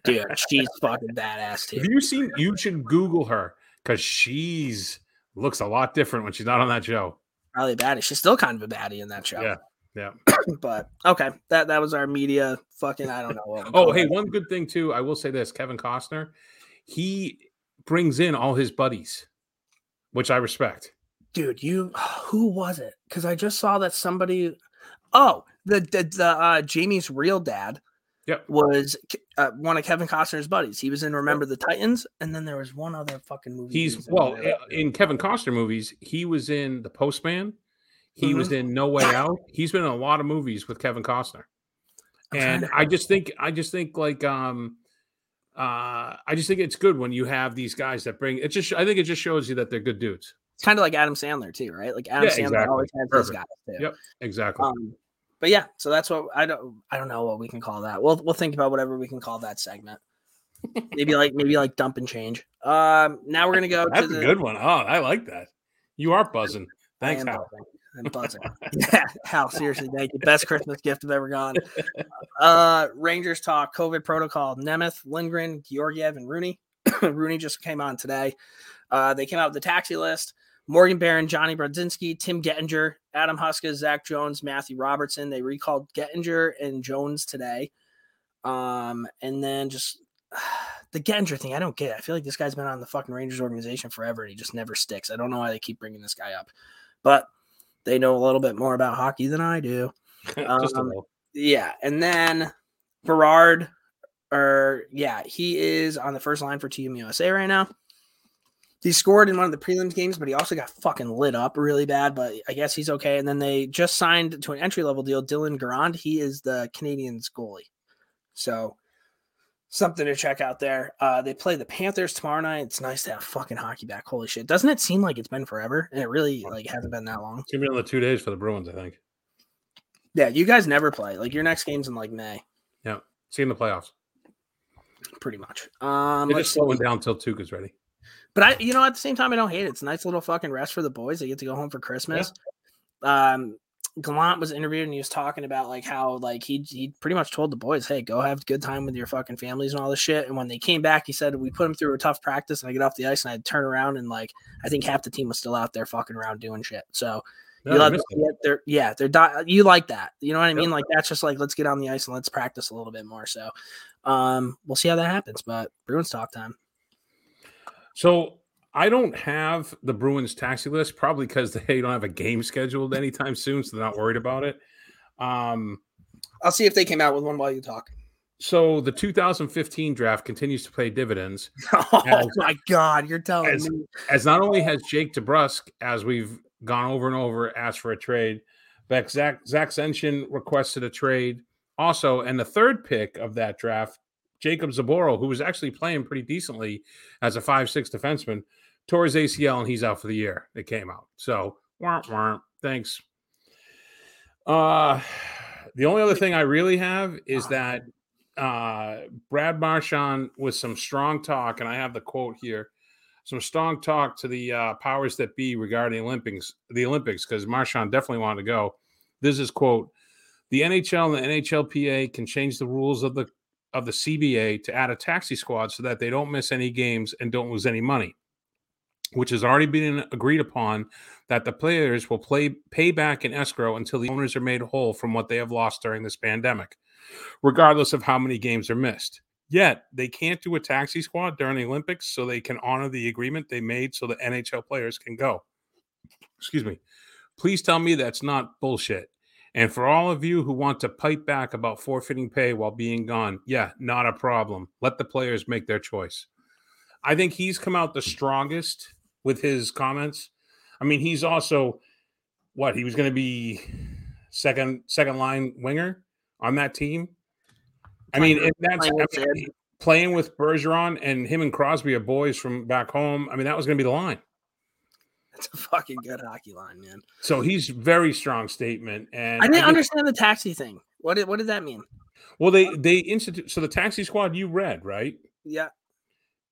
dude, she's fucking badass too. Have you seen? You should Google her because she's looks a lot different when she's not on that show. Probably a baddie. She's still kind of a baddie in that show. Yeah, yeah. but okay, that that was our media fucking. I don't know. What Oh, hey, one good thing too. I will say this: Kevin Costner, he brings in all his buddies, which I respect. dude, you who was it? Because I just saw that somebody. Oh, the the, the uh, Jamie's real dad. Yep. Was uh, one of Kevin Costner's buddies. He was in Remember the Titans, and then there was one other fucking movie. He's was in well there. i- in Kevin Costner movies. He was in The Postman. He was Mm-hmm. in No Way Out. He's been in a lot of movies with Kevin Costner. I'm and I just think I just think like um uh I just think it's good when you have these guys that bring it just I think it just shows you that they're good dudes. it's kind of like Adam Sandler too, right? Like Adam Yeah, Sandler exactly. always has these guys too. Yep, exactly. Um, but yeah, so that's what I don't. I don't know what we can call that. We'll we'll think about whatever we can call that segment. maybe like maybe like dump and change. Um, now we're gonna go That's to a the good one. Oh, I like that. You are buzzing. Thanks, am Hal. buzzing. I'm buzzing. yeah, Hal, seriously, thank you. Best Christmas gift I've ever gotten. Uh, Rangers talk COVID protocol. Nemeth, Lindgren, Georgiev, and Rooney. Rooney just came on today. Uh, they came out with the taxi list. Morgan Barron, Johnny Brodzinski, Tim Gettinger, Adam Huska, Zach Jones, Matthew Robertson. They recalled Gettinger and Jones today. Um, and then just the Gettinger thing, I don't get. it. I feel like this guy's been on the fucking Rangers organization forever and he just never sticks. I don't know why they keep bringing this guy up, but they know a little bit more about hockey than I do. Um. Yeah, and then Berard, or yeah, he is on the first line for Team USA right now. He scored in one of the prelims games, but he also got fucking lit up really bad. But I guess he's okay. And then they just signed to an entry level deal. Dylan Garand, he is the Canadians goalie, so something to check out there. Uh, they play the Panthers tomorrow night. It's nice to have fucking hockey back. Holy shit! Doesn't it seem like it's been forever? And it really like hasn't been that long. It's gonna be another two days for the Bruins, I think. Yeah, you guys never play. Like your next game's in like May. Yeah, see in the playoffs. pretty much. Um, They're just slowing down until Tuukka's ready. But I, you know, at the same time, I don't hate it. It's a nice little fucking rest for the boys. They get to go home for Christmas. Um, Gallant was interviewed and he was talking about like how like he he pretty much told the boys, "Hey, go have a good time with your fucking families and all this shit." And when they came back, he said we put them through a tough practice, and I get off the ice and I turn around and like I think half the team was still out there fucking around doing shit. So No, you I let missed them it. yeah, they're di- you like that. You know what I Yep. mean? Like that's just like let's get on the ice and let's practice a little bit more. So um we'll see how that happens. But Bruins talk time. So I don't have the Bruins taxi list, probably because they don't have a game scheduled anytime soon, so they're not worried about it. Um, I'll see if they came out with one while you talk. so the 2015 draft continues to pay dividends, Oh As- my god, you're telling as- me. as not only has Jake DeBrusk, as we've gone over and over, asked for a trade, but Zach Zach Senyshyn requested a trade also, and the third pick of that draft, Jakub Zboril, who was actually playing pretty decently as a five-six defenseman, tore his ACL and he's out for the year. It came out. So, wah, wah, thanks. Uh, the only other thing I really have is that uh, Brad Marchand with some strong talk, and I have the quote here some strong talk to the uh, powers that be regarding Olympics, the Olympics, because Marchand definitely wanted to go. This is quote: "The NHL and the NHLPA can change the rules of the of the CBA to add a taxi squad so that they don't miss any games and don't lose any money, which has already been agreed upon that the players will play pay back in escrow until the owners are made whole from what they have lost during this pandemic, regardless of how many games are missed." Yet they can't do a taxi squad during the Olympics so they can honor the agreement they made so the NHL players can go. Excuse me. Please tell me that's not bullshit. And for all of you who want to pipe back about forfeiting pay while being gone, yeah, not a problem. Let the players make their choice. I think he's come out the strongest with his comments. I mean, he's also what he was going to be second second line winger on that team. I mean, and that's I mean, playing with Bergeron and him and Crosby are boys from back home. I mean, that was going to be the line. It's a fucking good hockey line, man. So he's very strong statement. And I didn't think- understand the taxi thing. What did what did that mean? Well, they they institute so the taxi squad you read right. Yeah.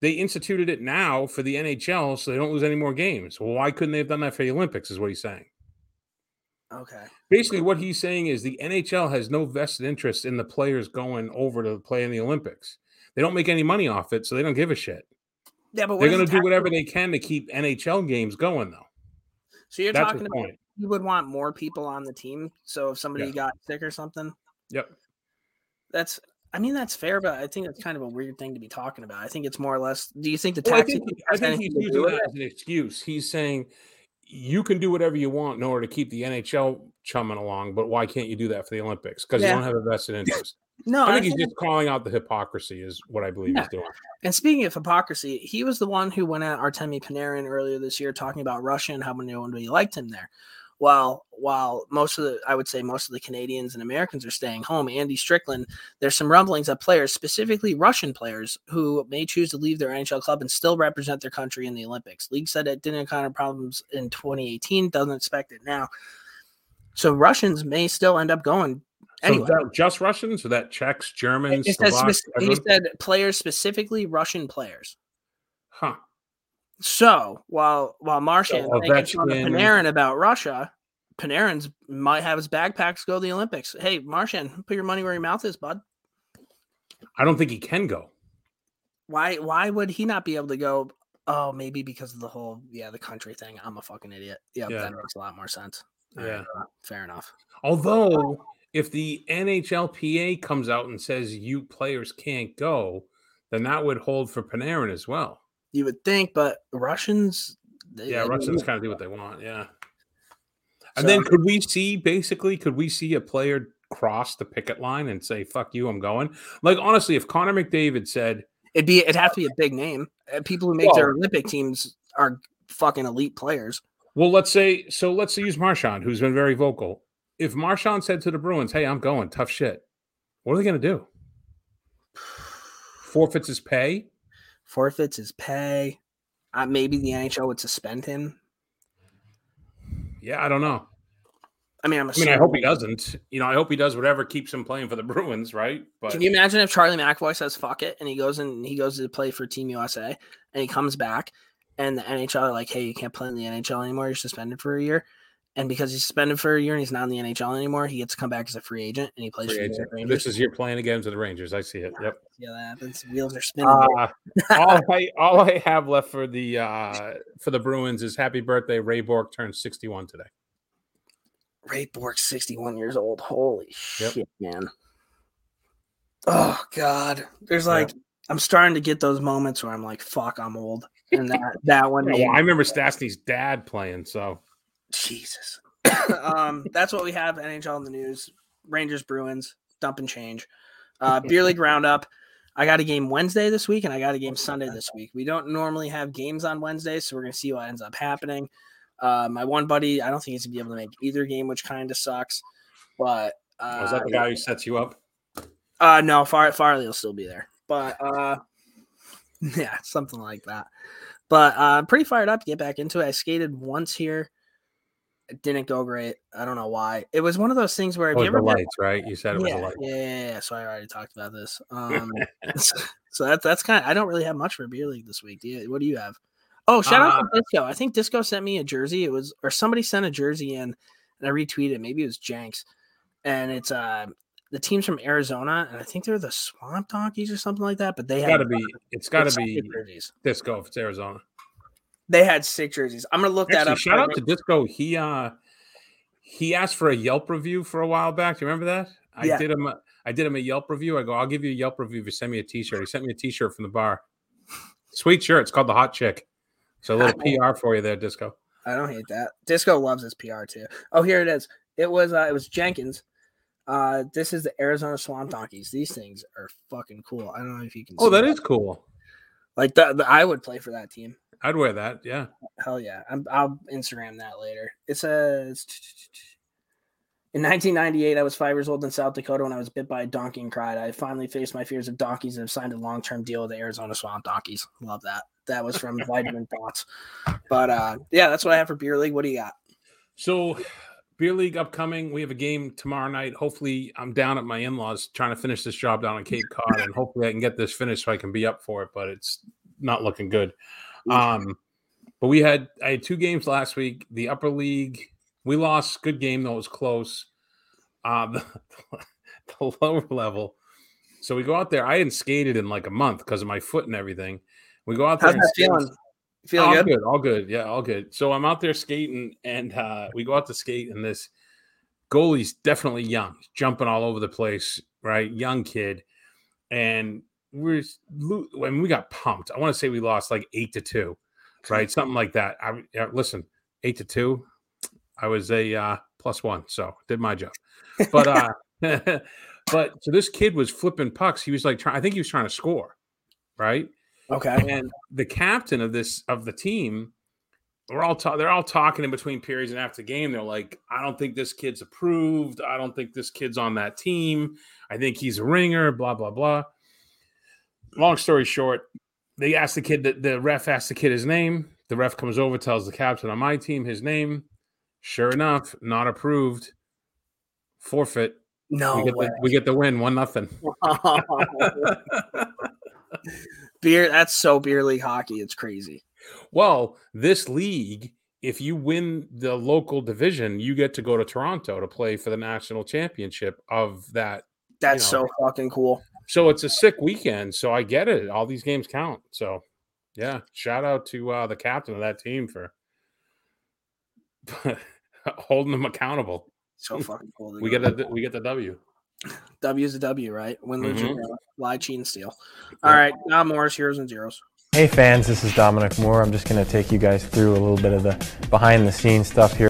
they instituted it now for the NHL so they don't lose any more games. Well, why couldn't they have done that for the Olympics? Is what he's saying. Okay. Basically, what he's saying is the NHL has no vested interest in the players going over to play in the Olympics. They don't make any money off it, so they don't give a shit. Yeah, but They're is going the to do whatever they can to keep NHL games going, though. So you're That's talking about point. you would want more people on the team. So if somebody Yeah. got sick or something, Yep. that's I mean that's fair, but I think that's kind of a weird thing to be talking about. I think it's more or less. Do you think the Well, I tax? think, I think he's using that as an excuse. He's saying you can do whatever you want in order to keep the NHL chumming along, but why can't you do that for the Olympics? Because Yeah. you don't have a vested interest. No, I I think he's think- just calling out the hypocrisy, is what I believe Yeah. he's doing. And speaking of hypocrisy, he was the one who went at Artemi Panarin earlier this year talking about Russia and how nobody liked him there. While while most of the I would say most of the Canadians and Americans are staying home, Andy Strickland, there's some rumblings that players, specifically Russian players, who may choose to leave their NHL club and still represent their country in the Olympics. League said it didn't encounter problems in 2018, doesn't expect it now. So Russians may still end up going. So Anyway, that just Russians or that Czechs, Germans, it says Slovaks, spec- he said players, specifically Russian players. Huh. So while while Marchand So making fun Panarin about Russia, Panarin's might have his backpacks go to the Olympics. Hey, Marchand, put your money where your mouth is, bud. I don't think he can go. Why why would he not be able to go? Oh, maybe because of the whole yeah the country thing. I'm a fucking idiot. Yeah, Yeah. that makes a lot more sense. Yeah. uh, fair enough. Although, if the NHLPA comes out and says you players can't go, then that would hold for Panarin as well. You would think, but Russians. they- Yeah, Russians kind of do what they want. Yeah. And So- then could we see basically could we see a player cross the picket line and say "fuck you, I'm going"? Like honestly, if Connor McDavid said, It'd be it'd have to be a big name. Uh, People who make their Olympic teams are fucking elite players. well, let's say so, let's use Marchand, who's been very vocal. If Marchand said to the Bruins, "Hey, I'm going," tough shit. What are they going to do? Forfeits his pay? Forfeits his pay. Uh, maybe the NHL would suspend him. Yeah, I don't know. I mean, I'm I mean. I hope he doesn't. You know, I hope he does whatever keeps him playing for the Bruins, right? But Can you imagine if Charlie McAvoy says "fuck it" and he goes and he goes to play for Team USA and he comes back and the NHL are like, "Hey, you can't play in the NHL anymore. You're suspended for a year." And because he's suspended for a year and he's not in the NHL anymore, he gets to come back as a free agent and he plays free for the agent. Rangers. this is your playing against the Rangers. I see it. Yep. yeah, that happens. Wheels are spinning. Uh, all I all I have left for the uh for the Bruins is happy birthday. Ray Bourque turned 61 today. Ray Bourque's 61 years old. Holy Yep. shit, man. Oh God. There's like I'm starting to get those moments where I'm like, fuck, I'm old. And that that one Yeah, well, I remember Stastny's dad playing, so Jesus. um, that's what we have. NHL in the news. Rangers, Bruins, dump and change. Uh, Beer League Roundup. I got a game Wednesday this week, and I got a game Sunday this week. We don't normally have games on Wednesday, so we're gonna see what ends up happening. Uh, my one buddy, I don't think he's gonna be able to make either game, which kind of sucks. But uh, was that the guy who sets you up? uh, no, Far- Farley will still be there, but uh, yeah, something like that. But uh, I'm pretty fired up to get back into it. I skated once here. It didn't go great. I don't know why. It was one of those things where have Oh, you the ever been- lights, right? You said it was yeah, the lights. yeah, yeah, yeah. So I already talked about this. Um, so that's that's kind of. I don't really have much for beer league this week. Do you? What do you have? Oh, shout out Uh, to Disco. I think Disco sent me a jersey. It was or somebody sent a jersey in, and I retweeted. it. Maybe it was Jenks, and it's uh the team's from Arizona, and I think they're the Swamp Donkeys or something like that. But they got to be. It's got to be jerseys. Disco if it's Arizona. They had sick jerseys. I'm gonna look that Actually, up. shout out to Disco. He uh he asked for a Yelp review for a while back. Do you remember that? I Yeah. did him. A, I did him a Yelp review. I go, I'll give you a Yelp review if you send me a T-shirt. He sent me a T-shirt from the bar. Sweet shirt. It's called the Hot Chick. So a little PR for you there, Disco. I don't hate that. Disco loves his PR too. Oh, here it is. It was uh, it was Jenkins. Uh, this is the Arizona Swamp Donkeys. These things are fucking cool. I don't know if you can. Oh, see that is cool. like the, the I would play for that team. I'd wear that. Yeah. Hell yeah! I'm, I'll Instagram that later. It says in 1998, I was five years old in South Dakota when I was bit by a donkey and cried. I finally faced my fears of donkeys and have signed a long-term deal with the Arizona Swamp Donkeys. Love that. That was from Vitamin Thoughts. But uh, yeah, that's what I have for beer league. What do you got? So, beer league upcoming. We have a game tomorrow night. Hopefully, I'm down at my in-laws trying to finish this job down in Cape Cod, and hopefully, I can get this finished so I can be up for it. But it's not looking good. Um, but we had I had two games last week. The upper league, we lost. Good game though, it was close. Uh, the, the lower level. So we go out there. I hadn't skated in like a month because of my foot and everything. We go out there. How's and that skate- feeling? Feeling all good? good, all good. Yeah, all good. So I'm out there skating, and uh, we go out to skate, and this goalie's definitely young, He's jumping all over the place, right? Young kid, and we're when we got pumped. I want to say we lost like eight to two, right? Something like that. I yeah, listen, eight to two. I was a uh, plus one, so did my job. But uh, but so this kid was flipping pucks. He was like trying. I think he was trying to score, right? Okay. and the captain of this of the team we're all ta- they're all talking in between periods and after the game they're like i don't think this kid's approved i don't think this kid's on that team i think he's a ringer blah blah blah long story short they asked the kid that the ref asked the kid his name the ref comes over tells the captain on my team his name sure enough not approved forfeit No we, get way. the, we get the win one nothing beer. That's so beer league hockey. It's crazy. Well, this league, if you win the local division, you get to go to Toronto to play for the national championship of that. That's know. so fucking cool. So it's a sick weekend. So I get it. All these games count. So yeah, shout out to uh, the captain of that team for holding them accountable. So fucking cool. We get a we get the W. W is a W, right? Win, lose, or Mhm. draw. lie, cheat, and steal. All right, now Morris heroes and zeros. Hey fans, this is Dominic Moore. I'm just going to take you guys through a little bit of the behind the scenes stuff here.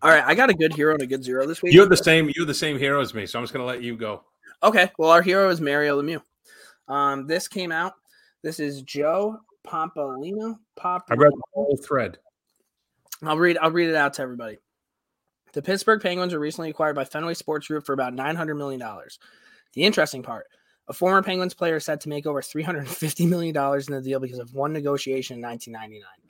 All right, I got a good hero and a good zero this week. You're the same. You're the same hero as me. So I'm just gonna let you go. Okay, well, our hero is Mario Lemieux. Um, this came out. This is Joe Pompliano. Pop. I read the whole thread. I'll read. I'll read it out to everybody. The Pittsburgh Penguins were recently acquired by Fenway Sports Group for about nine hundred million dollars. The interesting part: a former Penguins player is set to make over three hundred fifty million dollars in the deal because of one negotiation in nineteen ninety nine.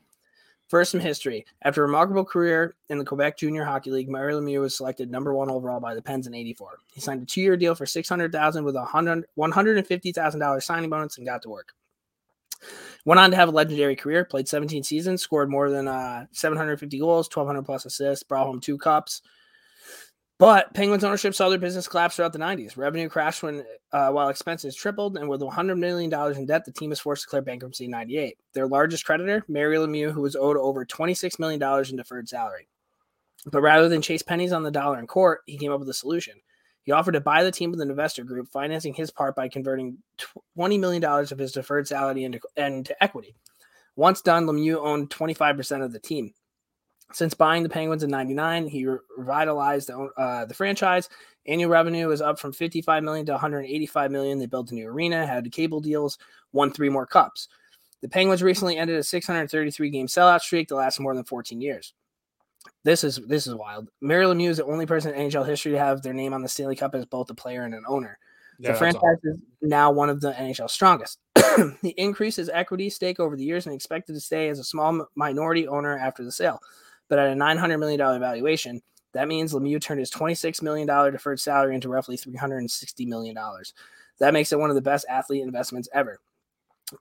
First, some history. After a remarkable career in the Quebec Junior Hockey League, Mario Lemieux was selected number one overall by the Pens in '84. He signed a two-year deal for six hundred thousand with a hundred one hundred and fifty thousand dollars signing bonus and got to work. Went on to have a legendary career, played 17 seasons, scored more than uh, 750 goals, 1,200 plus assists, brought home two cups. But Penguins ownership saw their business collapse throughout the 90s. Revenue crashed when, uh, while expenses tripled, and with 100 million dollars in debt, the team was forced to declare bankruptcy in '98. Their largest creditor, Mario Lemieux, who was owed over 26 million dollars in deferred salary. But rather than chase pennies on the dollar in court, he came up with a solution. He offered to buy the team with an investor group, financing his part by converting $20 million of his deferred salary into, into equity. Once done, Lemieux owned 25% of the team. Since buying the Penguins in '99, he revitalized the, uh, the franchise. Annual revenue is up from 55 million to 185 million. They built a new arena, had cable deals, won three more cups. The Penguins recently ended a 633 game sellout streak that lasted more than 14 years. This is this is wild. Mario Lemieux is the only person in NHL history to have their name on the Stanley Cup as both a player and an owner. Yeah, the franchise is now one of the NHL's strongest. he increased his equity stake over the years and expected to stay as a small minority owner after the sale. But at a $900 million valuation, that means Lemieux turned his $26 million deferred salary into roughly $360 million. That makes it one of the best athlete investments ever.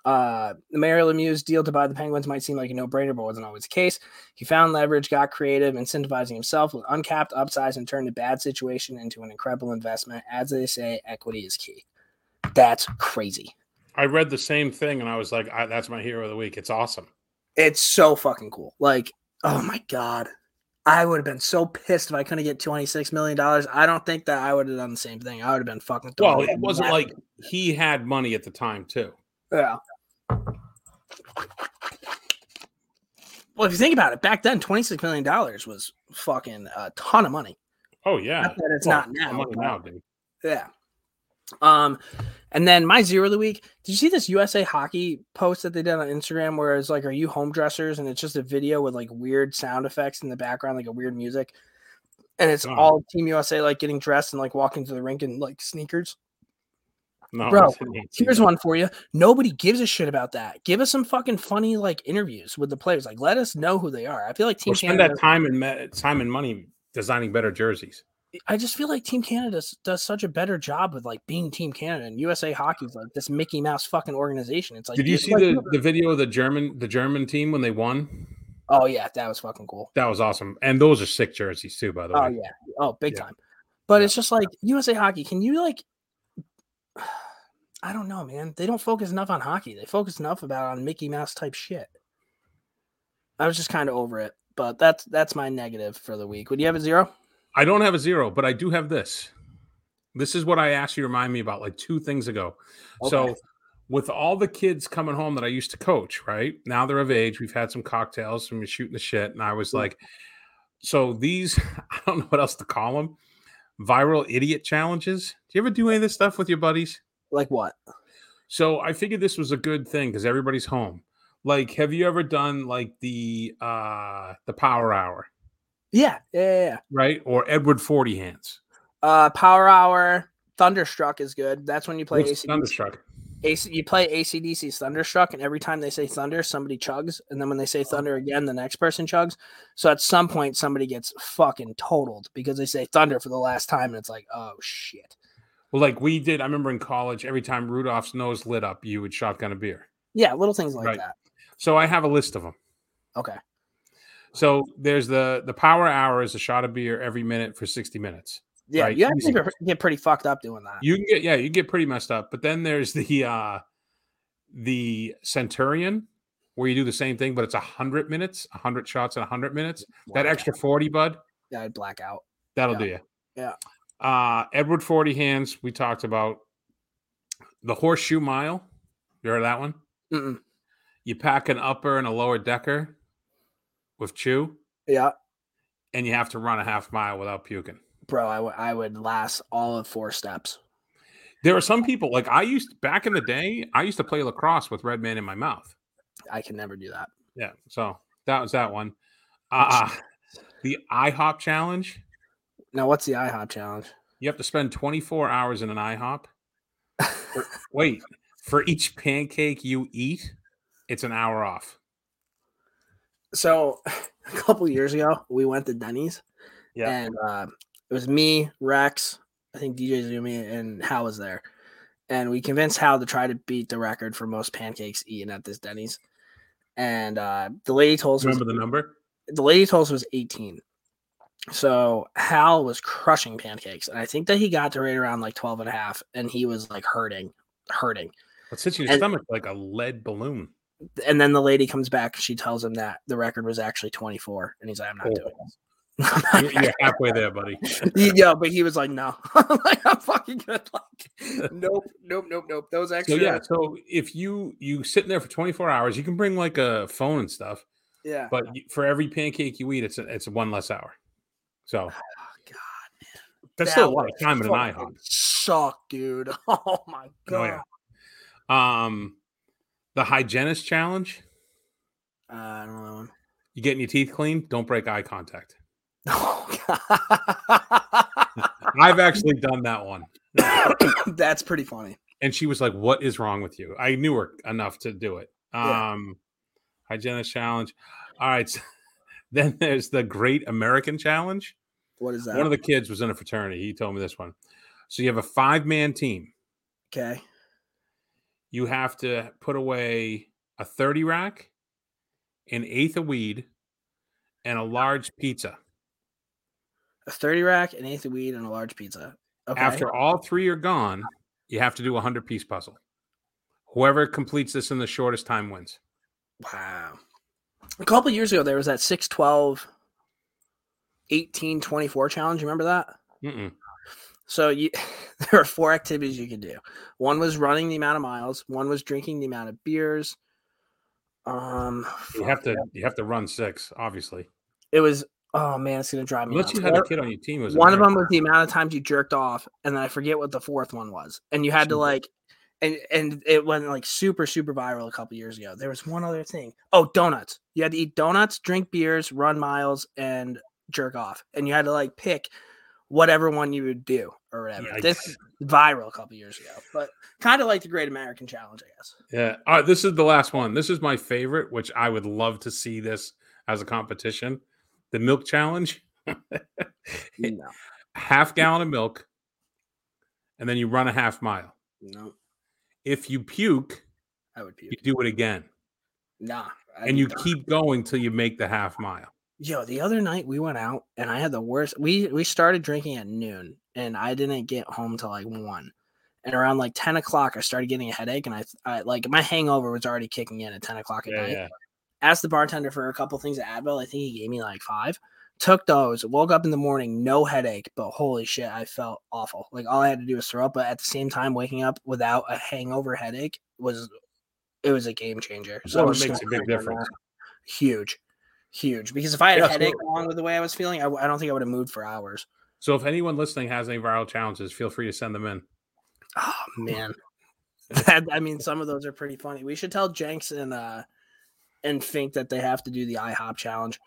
Uh, the Mario Lemieux's deal to buy the Penguins might seem like a no-brainer, but wasn't always the case. He found leverage, got creative, incentivizing himself with uncapped upsides, and turned a bad situation into an incredible investment. As they say, equity is key. That's crazy. I read the same thing and I was like, I, that's my hero of the week. It's awesome. It's so fucking cool. Like, oh my god. I would have been so pissed if I couldn't get $26 million. I don't think that I would have done the same thing. I would have been fucking Well, it wasn't like he had money at the time too. Yeah. Well, if you think about it, back then, $26 million was fucking a ton of money. Oh yeah, Not that it's Well, not now, Money now, dude. Yeah. Um, and then my zero of the week. Did you see this USA hockey post that they did on Instagram where it's like, "Are you home dressers?" and it's just a video with like weird sound effects in the background, like a weird music, and it's Oh. all Team USA like getting dressed and like walking to the rink in like sneakers. No, Bro, I didn't see Here's one for you. Nobody gives a shit about that. Give us some fucking funny like interviews with the players. Like, let us know who they are. I feel like Team Or spend Canada. that time and me- time and money designing better jerseys. I just feel like Team Canada does such a better job with like being Team Canada and USA Hockey's like this Mickey Mouse fucking organization. It's like Did you see like- the, the video of the German the German team when they won? Oh yeah, that was fucking cool. That was awesome. And those are sick jerseys too, by the oh, way. Oh yeah. Oh, big Yeah. time. But Yeah. it's just like USA Hockey. Can you like? I don't know, man. They don't focus enough on hockey. They focus enough about on Mickey Mouse type shit. I was just kind of over it, but that's that's my negative for the week. Would you have a zero? I don't have a zero, but I do have this. This is what I asked you to remind me about like two things ago. Okay. So, with all the kids coming home that I used to coach, right now they're of age. We've had some cocktails and we're shooting the shit. And I was like, so these, I don't know what else to call them viral idiot challenges. Do you ever do any of this stuff with your buddies? Like what? So, I figured this was a good thing because everybody's home. Like, have you ever done like the uh the power hour, Yeah, yeah, yeah. right? Or Edward Forty Hands? Uh, Power Hour, Thunderstruck is good. That's when you play What's AC, Thunderstruck? AC. You play ACDC's Thunderstruck, and every time they say Thunder, somebody chugs, and then when they say Thunder again, the next person chugs. So at some point, somebody gets fucking totaled because they say Thunder for the last time, and it's like, oh shit. Well, like we did, I remember in college, every time Rudolph's nose lit up, you would shotgun a beer. Yeah, little things like Right. that. So I have a list of them. Okay. So there's the the power hour is a shot of beer every minute for 60 minutes. Yeah, Right, you actually get- pretty fucked up doing that. You can get yeah, you can get pretty messed up. But then there's the uh the Centurion where you do the same thing, but it's a hundred minutes, a hundred shots in a hundred minutes. That Blackout. extra 40, bud, yeah, I'd black out. that'll Yeah. do you. Yeah. Uh Edward 40 hands, we talked about the horseshoe mile. You heard of that one? Mm-mm. You pack an upper and a lower decker with chew, Yeah, and you have to run a half mile without puking. bro, I, w- I would last all of four steps. There are some people like I used back in the day. I used to play lacrosse with Red Man in my mouth. I can never do that. Yeah, so that was that one. Uh the IHOP challenge. Now, what's the IHOP challenge? You have to spend 24 hours in an IHOP. For- wait, for each pancake you eat, it's an hour off. So, a couple years ago, we went to Denny's, Yeah. and uh, it was me, Rex, I think DJ Zumi, and Hal was there, and we convinced Hal to try to beat the record for most pancakes eaten at this Denny's. And uh, the lady told us was- Remember the number? the lady told us was 18. So Hal was crushing pancakes, and I think that he got to right around like 12 and a half, and he was like hurting, hurting. It sits in your And- stomach like a lead balloon. And then the lady comes back, she tells him that the record was actually 24, and he's like, I'm not Oh. doing this. You're, halfway there, buddy. Yeah, but he was like, no, I'm like I'm fucking good. Like, nope, nope, nope, nope. Those So extra, yeah, so if you you sitting there for 24 hours, you can bring like a phone and stuff, yeah. but for every pancake you eat, it's a, it's one less hour. So Oh, God, that's that still a lot of time in an IHOP. Suck, dude. Oh my god. Oh, yeah. Um, the hygienist challenge. Uh, I don't know. You getting your teeth clean? Don't break eye contact. Oh, I've actually done that one, That's pretty funny. and she was like, "What is wrong with you?" I knew her enough to do it. Yeah. Um, hygienist challenge. All right. so- then there's the Great American Challenge. What is that? One of the kids was in a fraternity. He told me this one. So you have a five man team. okay. You have to put away a 30 rack, an eighth of weed, and a large pizza. A 30 rack, an eighth of weed, and a large pizza. Okay. After all three are gone, you have to do a 100 piece puzzle. Whoever completes this in the shortest time wins. Wow. A couple years ago, there was that 612 18 24 challenge. Remember that? Mm-mm. So you there are four activities you could do. One was running the amount of miles, one was drinking the amount of beers. Um You have to you have to run six, obviously. it was oh man, it's gonna drive me Unless nuts. you had a One- kid on your team. was one of them was the amount of times you jerked off, and then I forget what the fourth one was. And you had to like and and it went like super, super viral a couple years ago. There was one other thing. Oh, donuts. You had to eat donuts, drink beers, run miles, and jerk off. And you had to like pick whatever one you would do or whatever. This is viral a couple years ago. But kind of like the Great American Challenge, I guess. Yeah. All right. This is the last one. This is my favorite, which I would love to see this as a competition. The milk challenge. No. half gallon of milk, and then you run a half mile. No, If you puke, I would puke. you do it again, Nah. I'd and you keep going till you make the half mile. Yo, the other night we went out and I had the worst. We we started drinking at noon and I didn't get home till like one. And around like ten o'clock, I started getting a headache and I, I like my hangover was already kicking in at ten o'clock at night. Asked the bartender for a couple things of Advil. I think he gave me like five. Took those. Woke up in the morning, no headache, but holy shit, I felt awful. Like all I had to do was throw up. But at the same time, waking up without a hangover headache was it was a game changer. So it makes a big difference. Huge, huge. Because if I had Yeah, a headache along with the way I was feeling, I don't think I would have moved for hours. So if anyone listening has any viral challenges, feel free to send them in. Oh man, that, I mean, some of those are pretty funny. We should tell Jenks and uh and Fink that they have to do the IHOP challenge.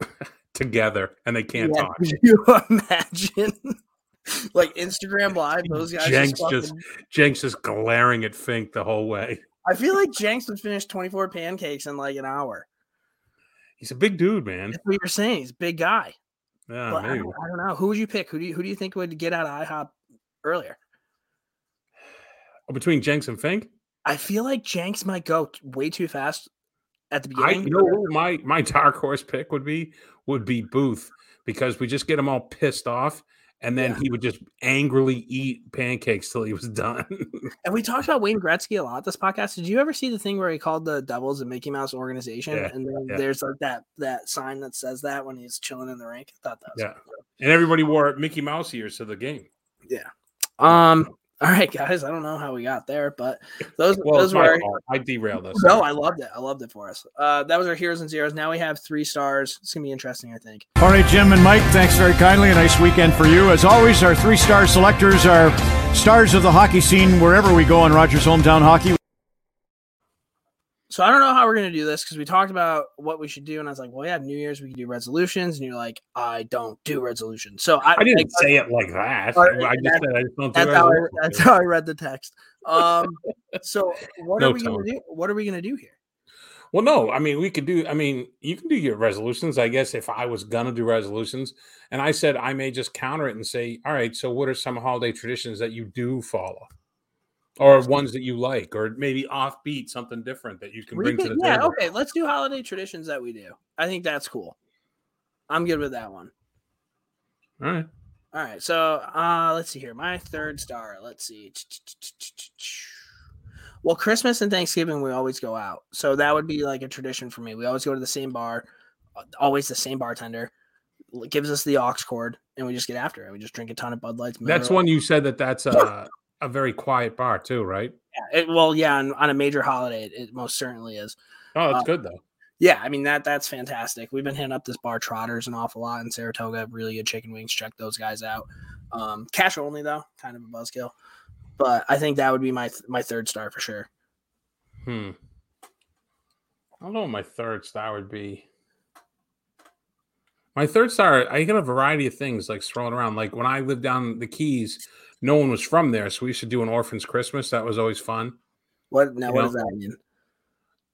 together and they can't Yeah, talk. you imagine? like Instagram Live, those guys. Jenks just, fucking- Jenks just glaring at Fink the whole way. I feel like Jenks would finish 24 pancakes in like an hour. He's a big dude, man. That's what you're saying. He's a big guy. Yeah, I don't, I don't know. Who would you pick? Who do you who do you think would get out of IHOP earlier? Oh, Between Jenks and Fink, I feel like Jenks might go way too fast at the I beginning. you know my my dark horse pick would be would be Booth because we just get him all pissed off and then Yeah. he would just angrily eat pancakes till he was done. And we talked about Wayne Gretzky a lot this podcast. Did you ever see the thing where he called the Devils a Mickey Mouse organization? Yeah, and then yeah. there's like that that sign that says that when he's chilling in the rink. I thought that was Yeah. and everybody wore Mickey Mouse ears to the game. Yeah. Um. All right, guys. I don't know how we got there, but those Well, those were. my Our, fault. I derailed us. no, I loved it. I loved it for us. Uh, that was our heroes and zeros. Now we have three stars. It's gonna be interesting, I think. All right, Jim and Mike, thanks very kindly. A nice weekend for you. As always, our three star selectors are stars of the hockey scene wherever we go in Rogers Hometown Hockey. So I don't know how we're gonna do this because we talked about what we should do, and I was like, "Well, yeah, New Year's we can do resolutions," and you're like, "I don't do resolutions." So I, I didn't say it like that. I just that- said I just don't do That's how, I, resolutions. that's how I read the text. Um, so what No are we tone. gonna do? What are we gonna do here? Well, no, I mean, we could do, I mean, you can do your resolutions, I guess, if I was going to do resolutions. And I said I may just counter it and say, all right, so what are some holiday traditions that you do follow? Or ones that you like, or maybe offbeat, something different that you can bring to the yeah, table. Yeah, okay. Let's do holiday traditions that we do. I think that's cool. I'm good with that one. All right. All right, so uh let's see here. My third star. Let's see. Well, Christmas and Thanksgiving we always go out, so that would be like a tradition for me. We always go to the same bar, uh, always the same bartender gives us the aux cord, and we just get after it. We just drink a ton of Bud Lights. That's one you said that that's a, a very quiet bar, too, right? Yeah, it, well, yeah, on, on a major holiday, it, it most certainly is. Oh, that's Uh, good, though. Yeah, I mean that that's fantastic. We've been hitting up this bar Trotters an awful lot in Saratoga. Really good chicken wings. Check those guys out. Um, cash only though, kind of a buzzkill. But I think that would be my th- my third star for sure. Hmm. I don't know what my third star would be. My third star, I get a variety of things like thrown around. Like when I lived down the Keys, no one was from there, so we used to do an orphan's Christmas. That was always fun. What now? You What know, does that mean?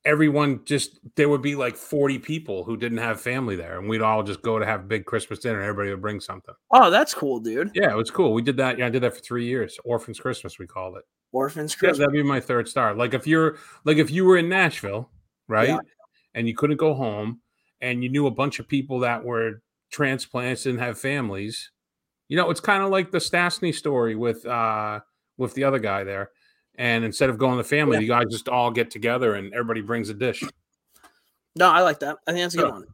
Everyone just there would be like 40 people who didn't have family there, and we'd all just go to have big Christmas dinner. Everybody would bring something. Oh, that's cool, dude. Yeah, it was cool. We did that. Yeah, I did that for three years. Orphan's Christmas, we called it. Orphans Yeah, Christmas. that'd be my third star. Like if you're like if you were in Nashville, right? Yeah. And you couldn't go home and you knew a bunch of people that were transplants and have families. You know, it's kind of like the Stastny story with uh with the other guy there. And instead of going to family, Yeah. you guys just all get together and everybody brings a dish. No, I like that. I think that's a good Yeah. one.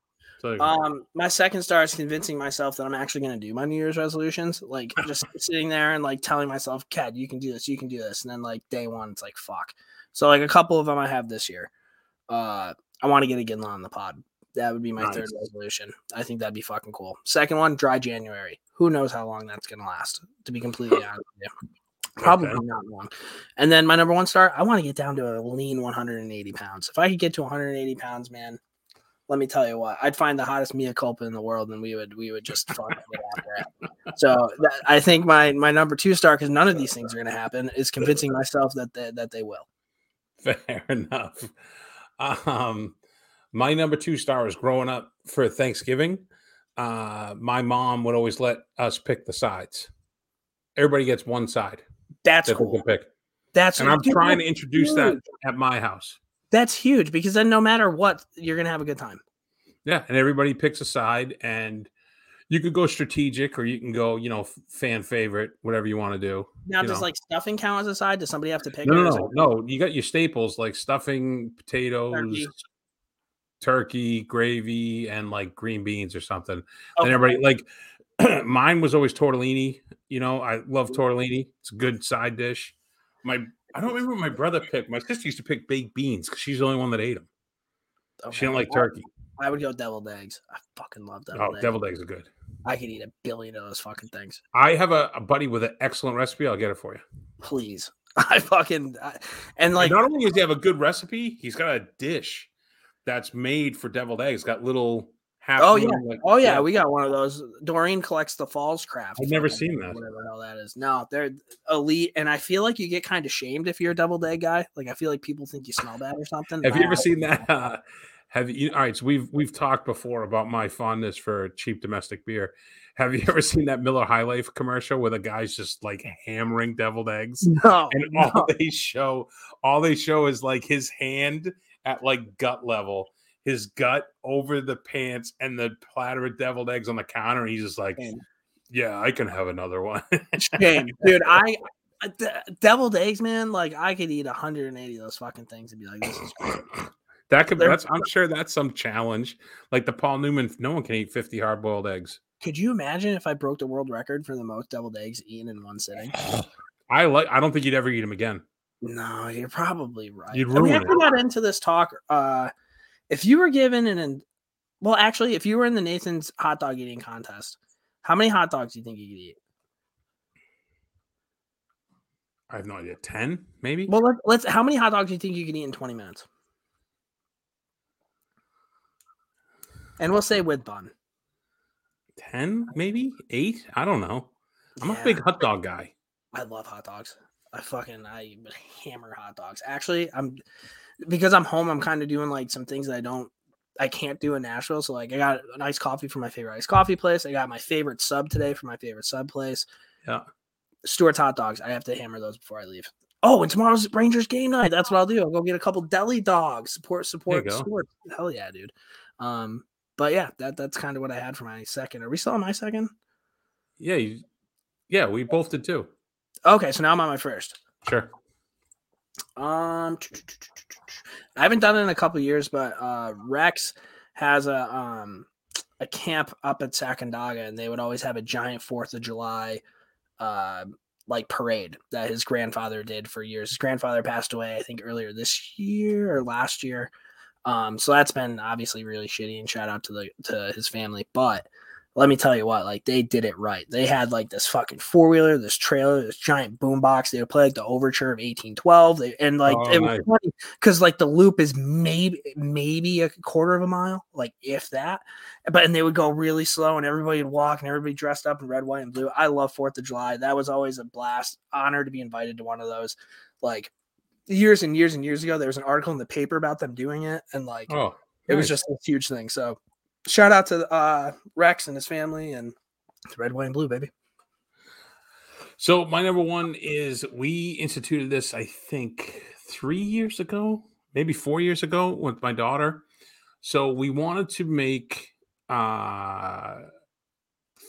So Um, my second star is convincing myself that I'm actually going to do my New Year's resolutions. Like just sitting there and like telling myself, "Cat, you can do this. You can do this." And then like day one, it's like fuck. So like a couple of them I have this year. Uh, I want to get Iginla on the pod. That would be my third resolution. I think that'd be fucking cool. Second one, dry January. Who knows how long that's going to last? To be completely honest with you. Probably Okay. not long. And then my number one star, I want to get down to a lean 180 pounds. If I could get to 180 pounds, man, let me tell you what, I'd find the hottest Mia culpa in the world, and we would we would just fucking get after it. So that, I think my my number two star, because none of these things are going to happen, is convincing myself that they, that they will. Fair enough. Um, my number two star was growing up for Thanksgiving. uh, my mom would always let us pick the sides. Everybody gets one side That's that cool. can pick, That's and I'm dude, trying to introduce that at my house. That's huge because then no matter what, you're gonna have a good time. Yeah, and everybody picks a side, and you could go strategic, or you can go, you know, fan favorite, whatever you want to do. Now, does know. like stuffing count as a side? Does somebody have to pick No, no, no, no. You got your staples like stuffing, potatoes, Turkey. Turkey, gravy, and like green beans or something. Okay. And everybody like mine was always tortellini. You know, I love tortellini. It's a good side dish. My I don't remember what my brother picked. My sister used to pick baked beans because she's the only one that ate them. Oh she Okay. didn't like turkey. I would go deviled eggs. I fucking love oh, deviled Oh, eggs. deviled eggs are good. I could eat a billion of those fucking things. I have a, a buddy with an excellent recipe. I'll get it for you. Please. I fucking I, and Like, like not only does he have a good recipe, he's got a dish that's made for deviled eggs. Got little half. Oh, yeah. like- oh yeah, we got one of those. Doreen collects the Falls craft. I've never seen that. Whatever the hell that is. No, they're elite, and I feel like you get kind of shamed if you're a deviled egg guy. Like I feel like people think you smell bad or something. Have you ever seen that? Uh, have you? All right, so we've we've talked before about my fondness for cheap domestic beer. Have you ever seen that Miller High Life commercial where the guy's just like hammering deviled eggs? No, And no. all they show, all they show is like his hand at like gut level, his gut over the pants, and the platter of deviled eggs on the counter. And he's just like, Shame. "Yeah, I can have another one." Shame. dude. I I- de- deviled eggs, man. Like I could eat 180 of those fucking things and be like, this is great. that could. They're- That's. I'm sure that's some challenge. Like the Paul Newman. No one can eat 50 hard boiled eggs. Could you imagine if I broke the world record for the most deviled eggs eaten in one sitting? I like. I don't think you'd ever eat them again. No, you're probably right. You'd I mean, ruin after we got into this talk, uh, if you were given an, an, well, actually, if you were in the Nathan's hot dog eating contest, how many hot dogs do you think you could eat? I have no idea. 10 maybe. Well, let, let's. How many hot dogs do you think you could eat in 20 minutes? And we'll say with bun. 10 maybe eight. I don't know. I'm a big hot dog guy. I love hot dogs. I fucking I hammer hot dogs. Actually, I'm because I'm home. I'm kind of doing like some things that I don't, I can't do in Nashville. So like, I got a nice coffee from my favorite iced coffee place. I got my favorite sub today from my favorite sub place. Yeah. Stewart's hot dogs. I have to hammer those before I leave. Oh, and tomorrow's Rangers game night. That's what I'll do. I'll go get a couple deli dogs. Support, support. Stewart. Hell yeah, dude. Um, but yeah, that that's kind of what I had for my second. Are we still on my second? Yeah, you, yeah, we both did too. Okay, so now I'm on my first. Sure. Um, I haven't done it in a couple years, but uh, Rex has a um a camp up at Sacandaga, and they would always have a giant Fourth of July, uh, like parade that his grandfather did for years. His grandfather passed away, I think, earlier this year or last year. Um, so that's been obviously really shitty. And shout out to the to his family, but let me tell you what, like they did it right. They had like this fucking four wheeler, this trailer, this giant boombox. They would play like the overture of 1812. They, and like Oh, it was funny because like the loop is maybe maybe a quarter of a mile, like if that. But and they would go really slow and everybody would walk and everybody dressed up in red, white, and blue. I love Fourth of July. That was always a blast. Honor to be invited to one of those. Like years and years and years ago, there was an article in the paper about them doing it, and like Oh, it was just a huge thing. So shout out to uh Rex and his family and it's red, white, and blue, baby. So my number one is we instituted this, I think, three years ago, maybe four years ago with my daughter. So we wanted to make uh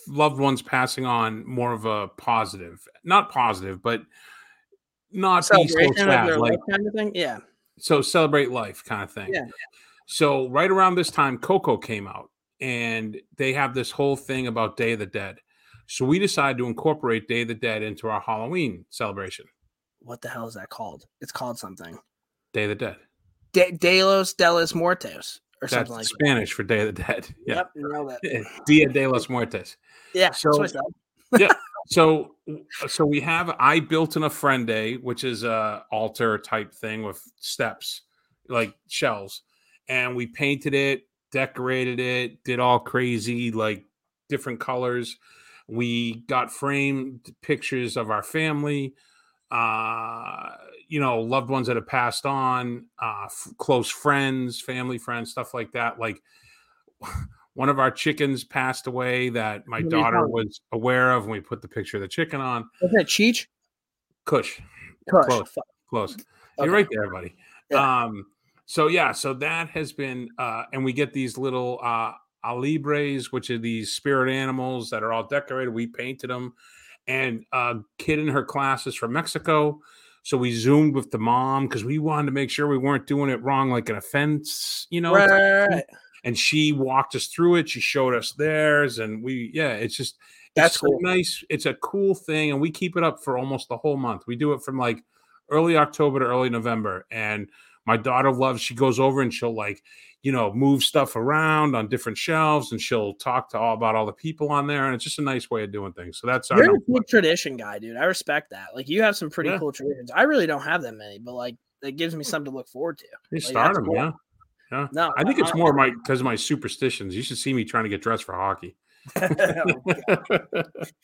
loved ones passing on more of a positive, not positive, but not be so sad. Like life kind of thing. Yeah. so celebrate life kind of thing. Yeah. So right around this time, Coco came out, and they have this whole thing about Day of the Dead. So we decided to incorporate Day of the Dead into our Halloween celebration. What the hell is that called? It's called something. Day of the Dead. De- de los de los Muertos or That's something like that. Spanish for Day of the Dead. Yeah. Yep, you know that. Dia de los Muertos. Yeah. So- that's what I said. So so we have I built an Ofrenda, which is a altar type thing with steps, like shelves, and we painted it, decorated it, did all crazy like different colors. We got framed pictures of our family, uh, you know, loved ones that have passed on, uh, f- close friends, family friends, stuff like that. Like one of our chickens passed away that my daughter was aware of, and we put the picture of the chicken on. What's that, Cheech? Kush, Kush. Close. Close. Okay. You're right there, buddy. Yeah. Um, so yeah, so that has been, uh, and we get these little uh, alebrijes, which are these spirit animals that are all decorated. We painted them, and a kid in her class is from Mexico. So we zoomed with the mom because we wanted to make sure we weren't doing it wrong, like an offense, you know. Right, type right, thing. right. And she walked us through it. She showed us theirs, and we, yeah, it's just That's it's cool. nice. It's a cool thing, and we keep it up for almost the whole month. We do it from like early October to early November, and my daughter loves. She goes over and she'll like, you know, move stuff around on different shelves, and she'll talk to all about all the people on there, and it's just a nice way of doing things. So that's our You're a one. tradition guy, dude. I respect that. Like you have some pretty Yeah. cool traditions. I really don't have that many, but like it gives me something to look forward to. You Like, start them, cool. yeah. Yeah. No, I think it's I- more my because of my superstitions. You should see me trying to get dressed for hockey.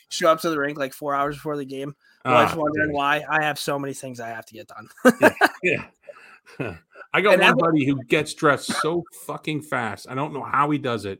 Show up to the rink like four hours before the game. Wife's Ah, wondering dude. why. I have so many things I have to get done. Yeah. I got And one buddy who gets dressed so fucking fast. I don't know how he does it.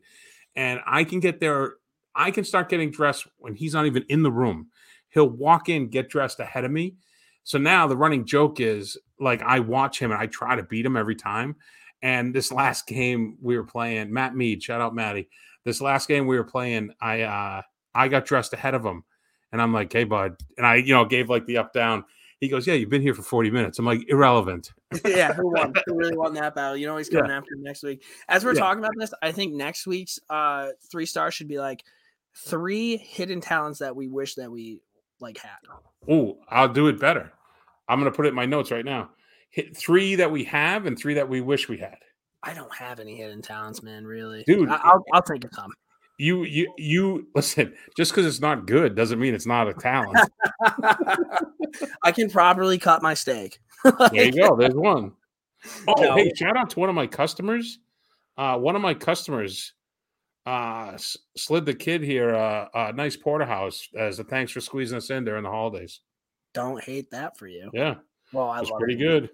And I can get there. I can start getting dressed when he's not even in the room. He'll walk in, get dressed ahead of me. So now the running joke is like I watch him and I try to beat him every time. And this last game we were playing, Matt Mead, shout out Matty. This last game we were playing, I uh I got dressed ahead of him. And I'm like, hey, bud. And I, you know, gave like the up down. He goes, Yeah, you've been here for 40 minutes. I'm like, irrelevant. yeah, who won? Who really won that battle? You know he's Yeah. coming after him next week. As we're Yeah. talking about this, I think next week's uh three stars should be like three hidden talents that we wish that we like had. Oh, I'll do it better. I'm going to put it in my notes right now. Hit three that we have and three that we wish we had. I don't have any hidden talents, man. Really, Dude, I- I'll I'll think of some. You, you, you. Listen, just because it's not good doesn't mean it's not a talent. I can properly cut my steak. there you go. There's one. Oh, No. hey! Shout out to one of my customers. Uh, one of my customers uh, slid the kid here uh, a nice porterhouse as a thanks for squeezing us in during the holidays. Don't hate that for you. Yeah, Well, I was pretty it. good.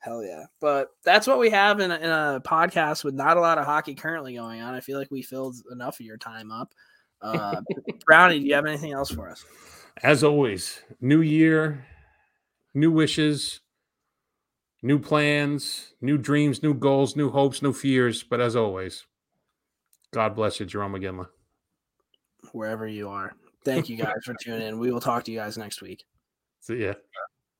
Hell yeah. But that's what we have in a, in a podcast with not a lot of hockey currently going on. I feel like we filled enough of your time up. Uh, Brownie, do you have anything else for us? As always, new year, new wishes, new plans, new dreams, new goals, new hopes, new fears. But as always, God bless you, Jarome Iginla. Wherever you are. Thank you guys for tuning in. We will talk to you guys next week. See ya.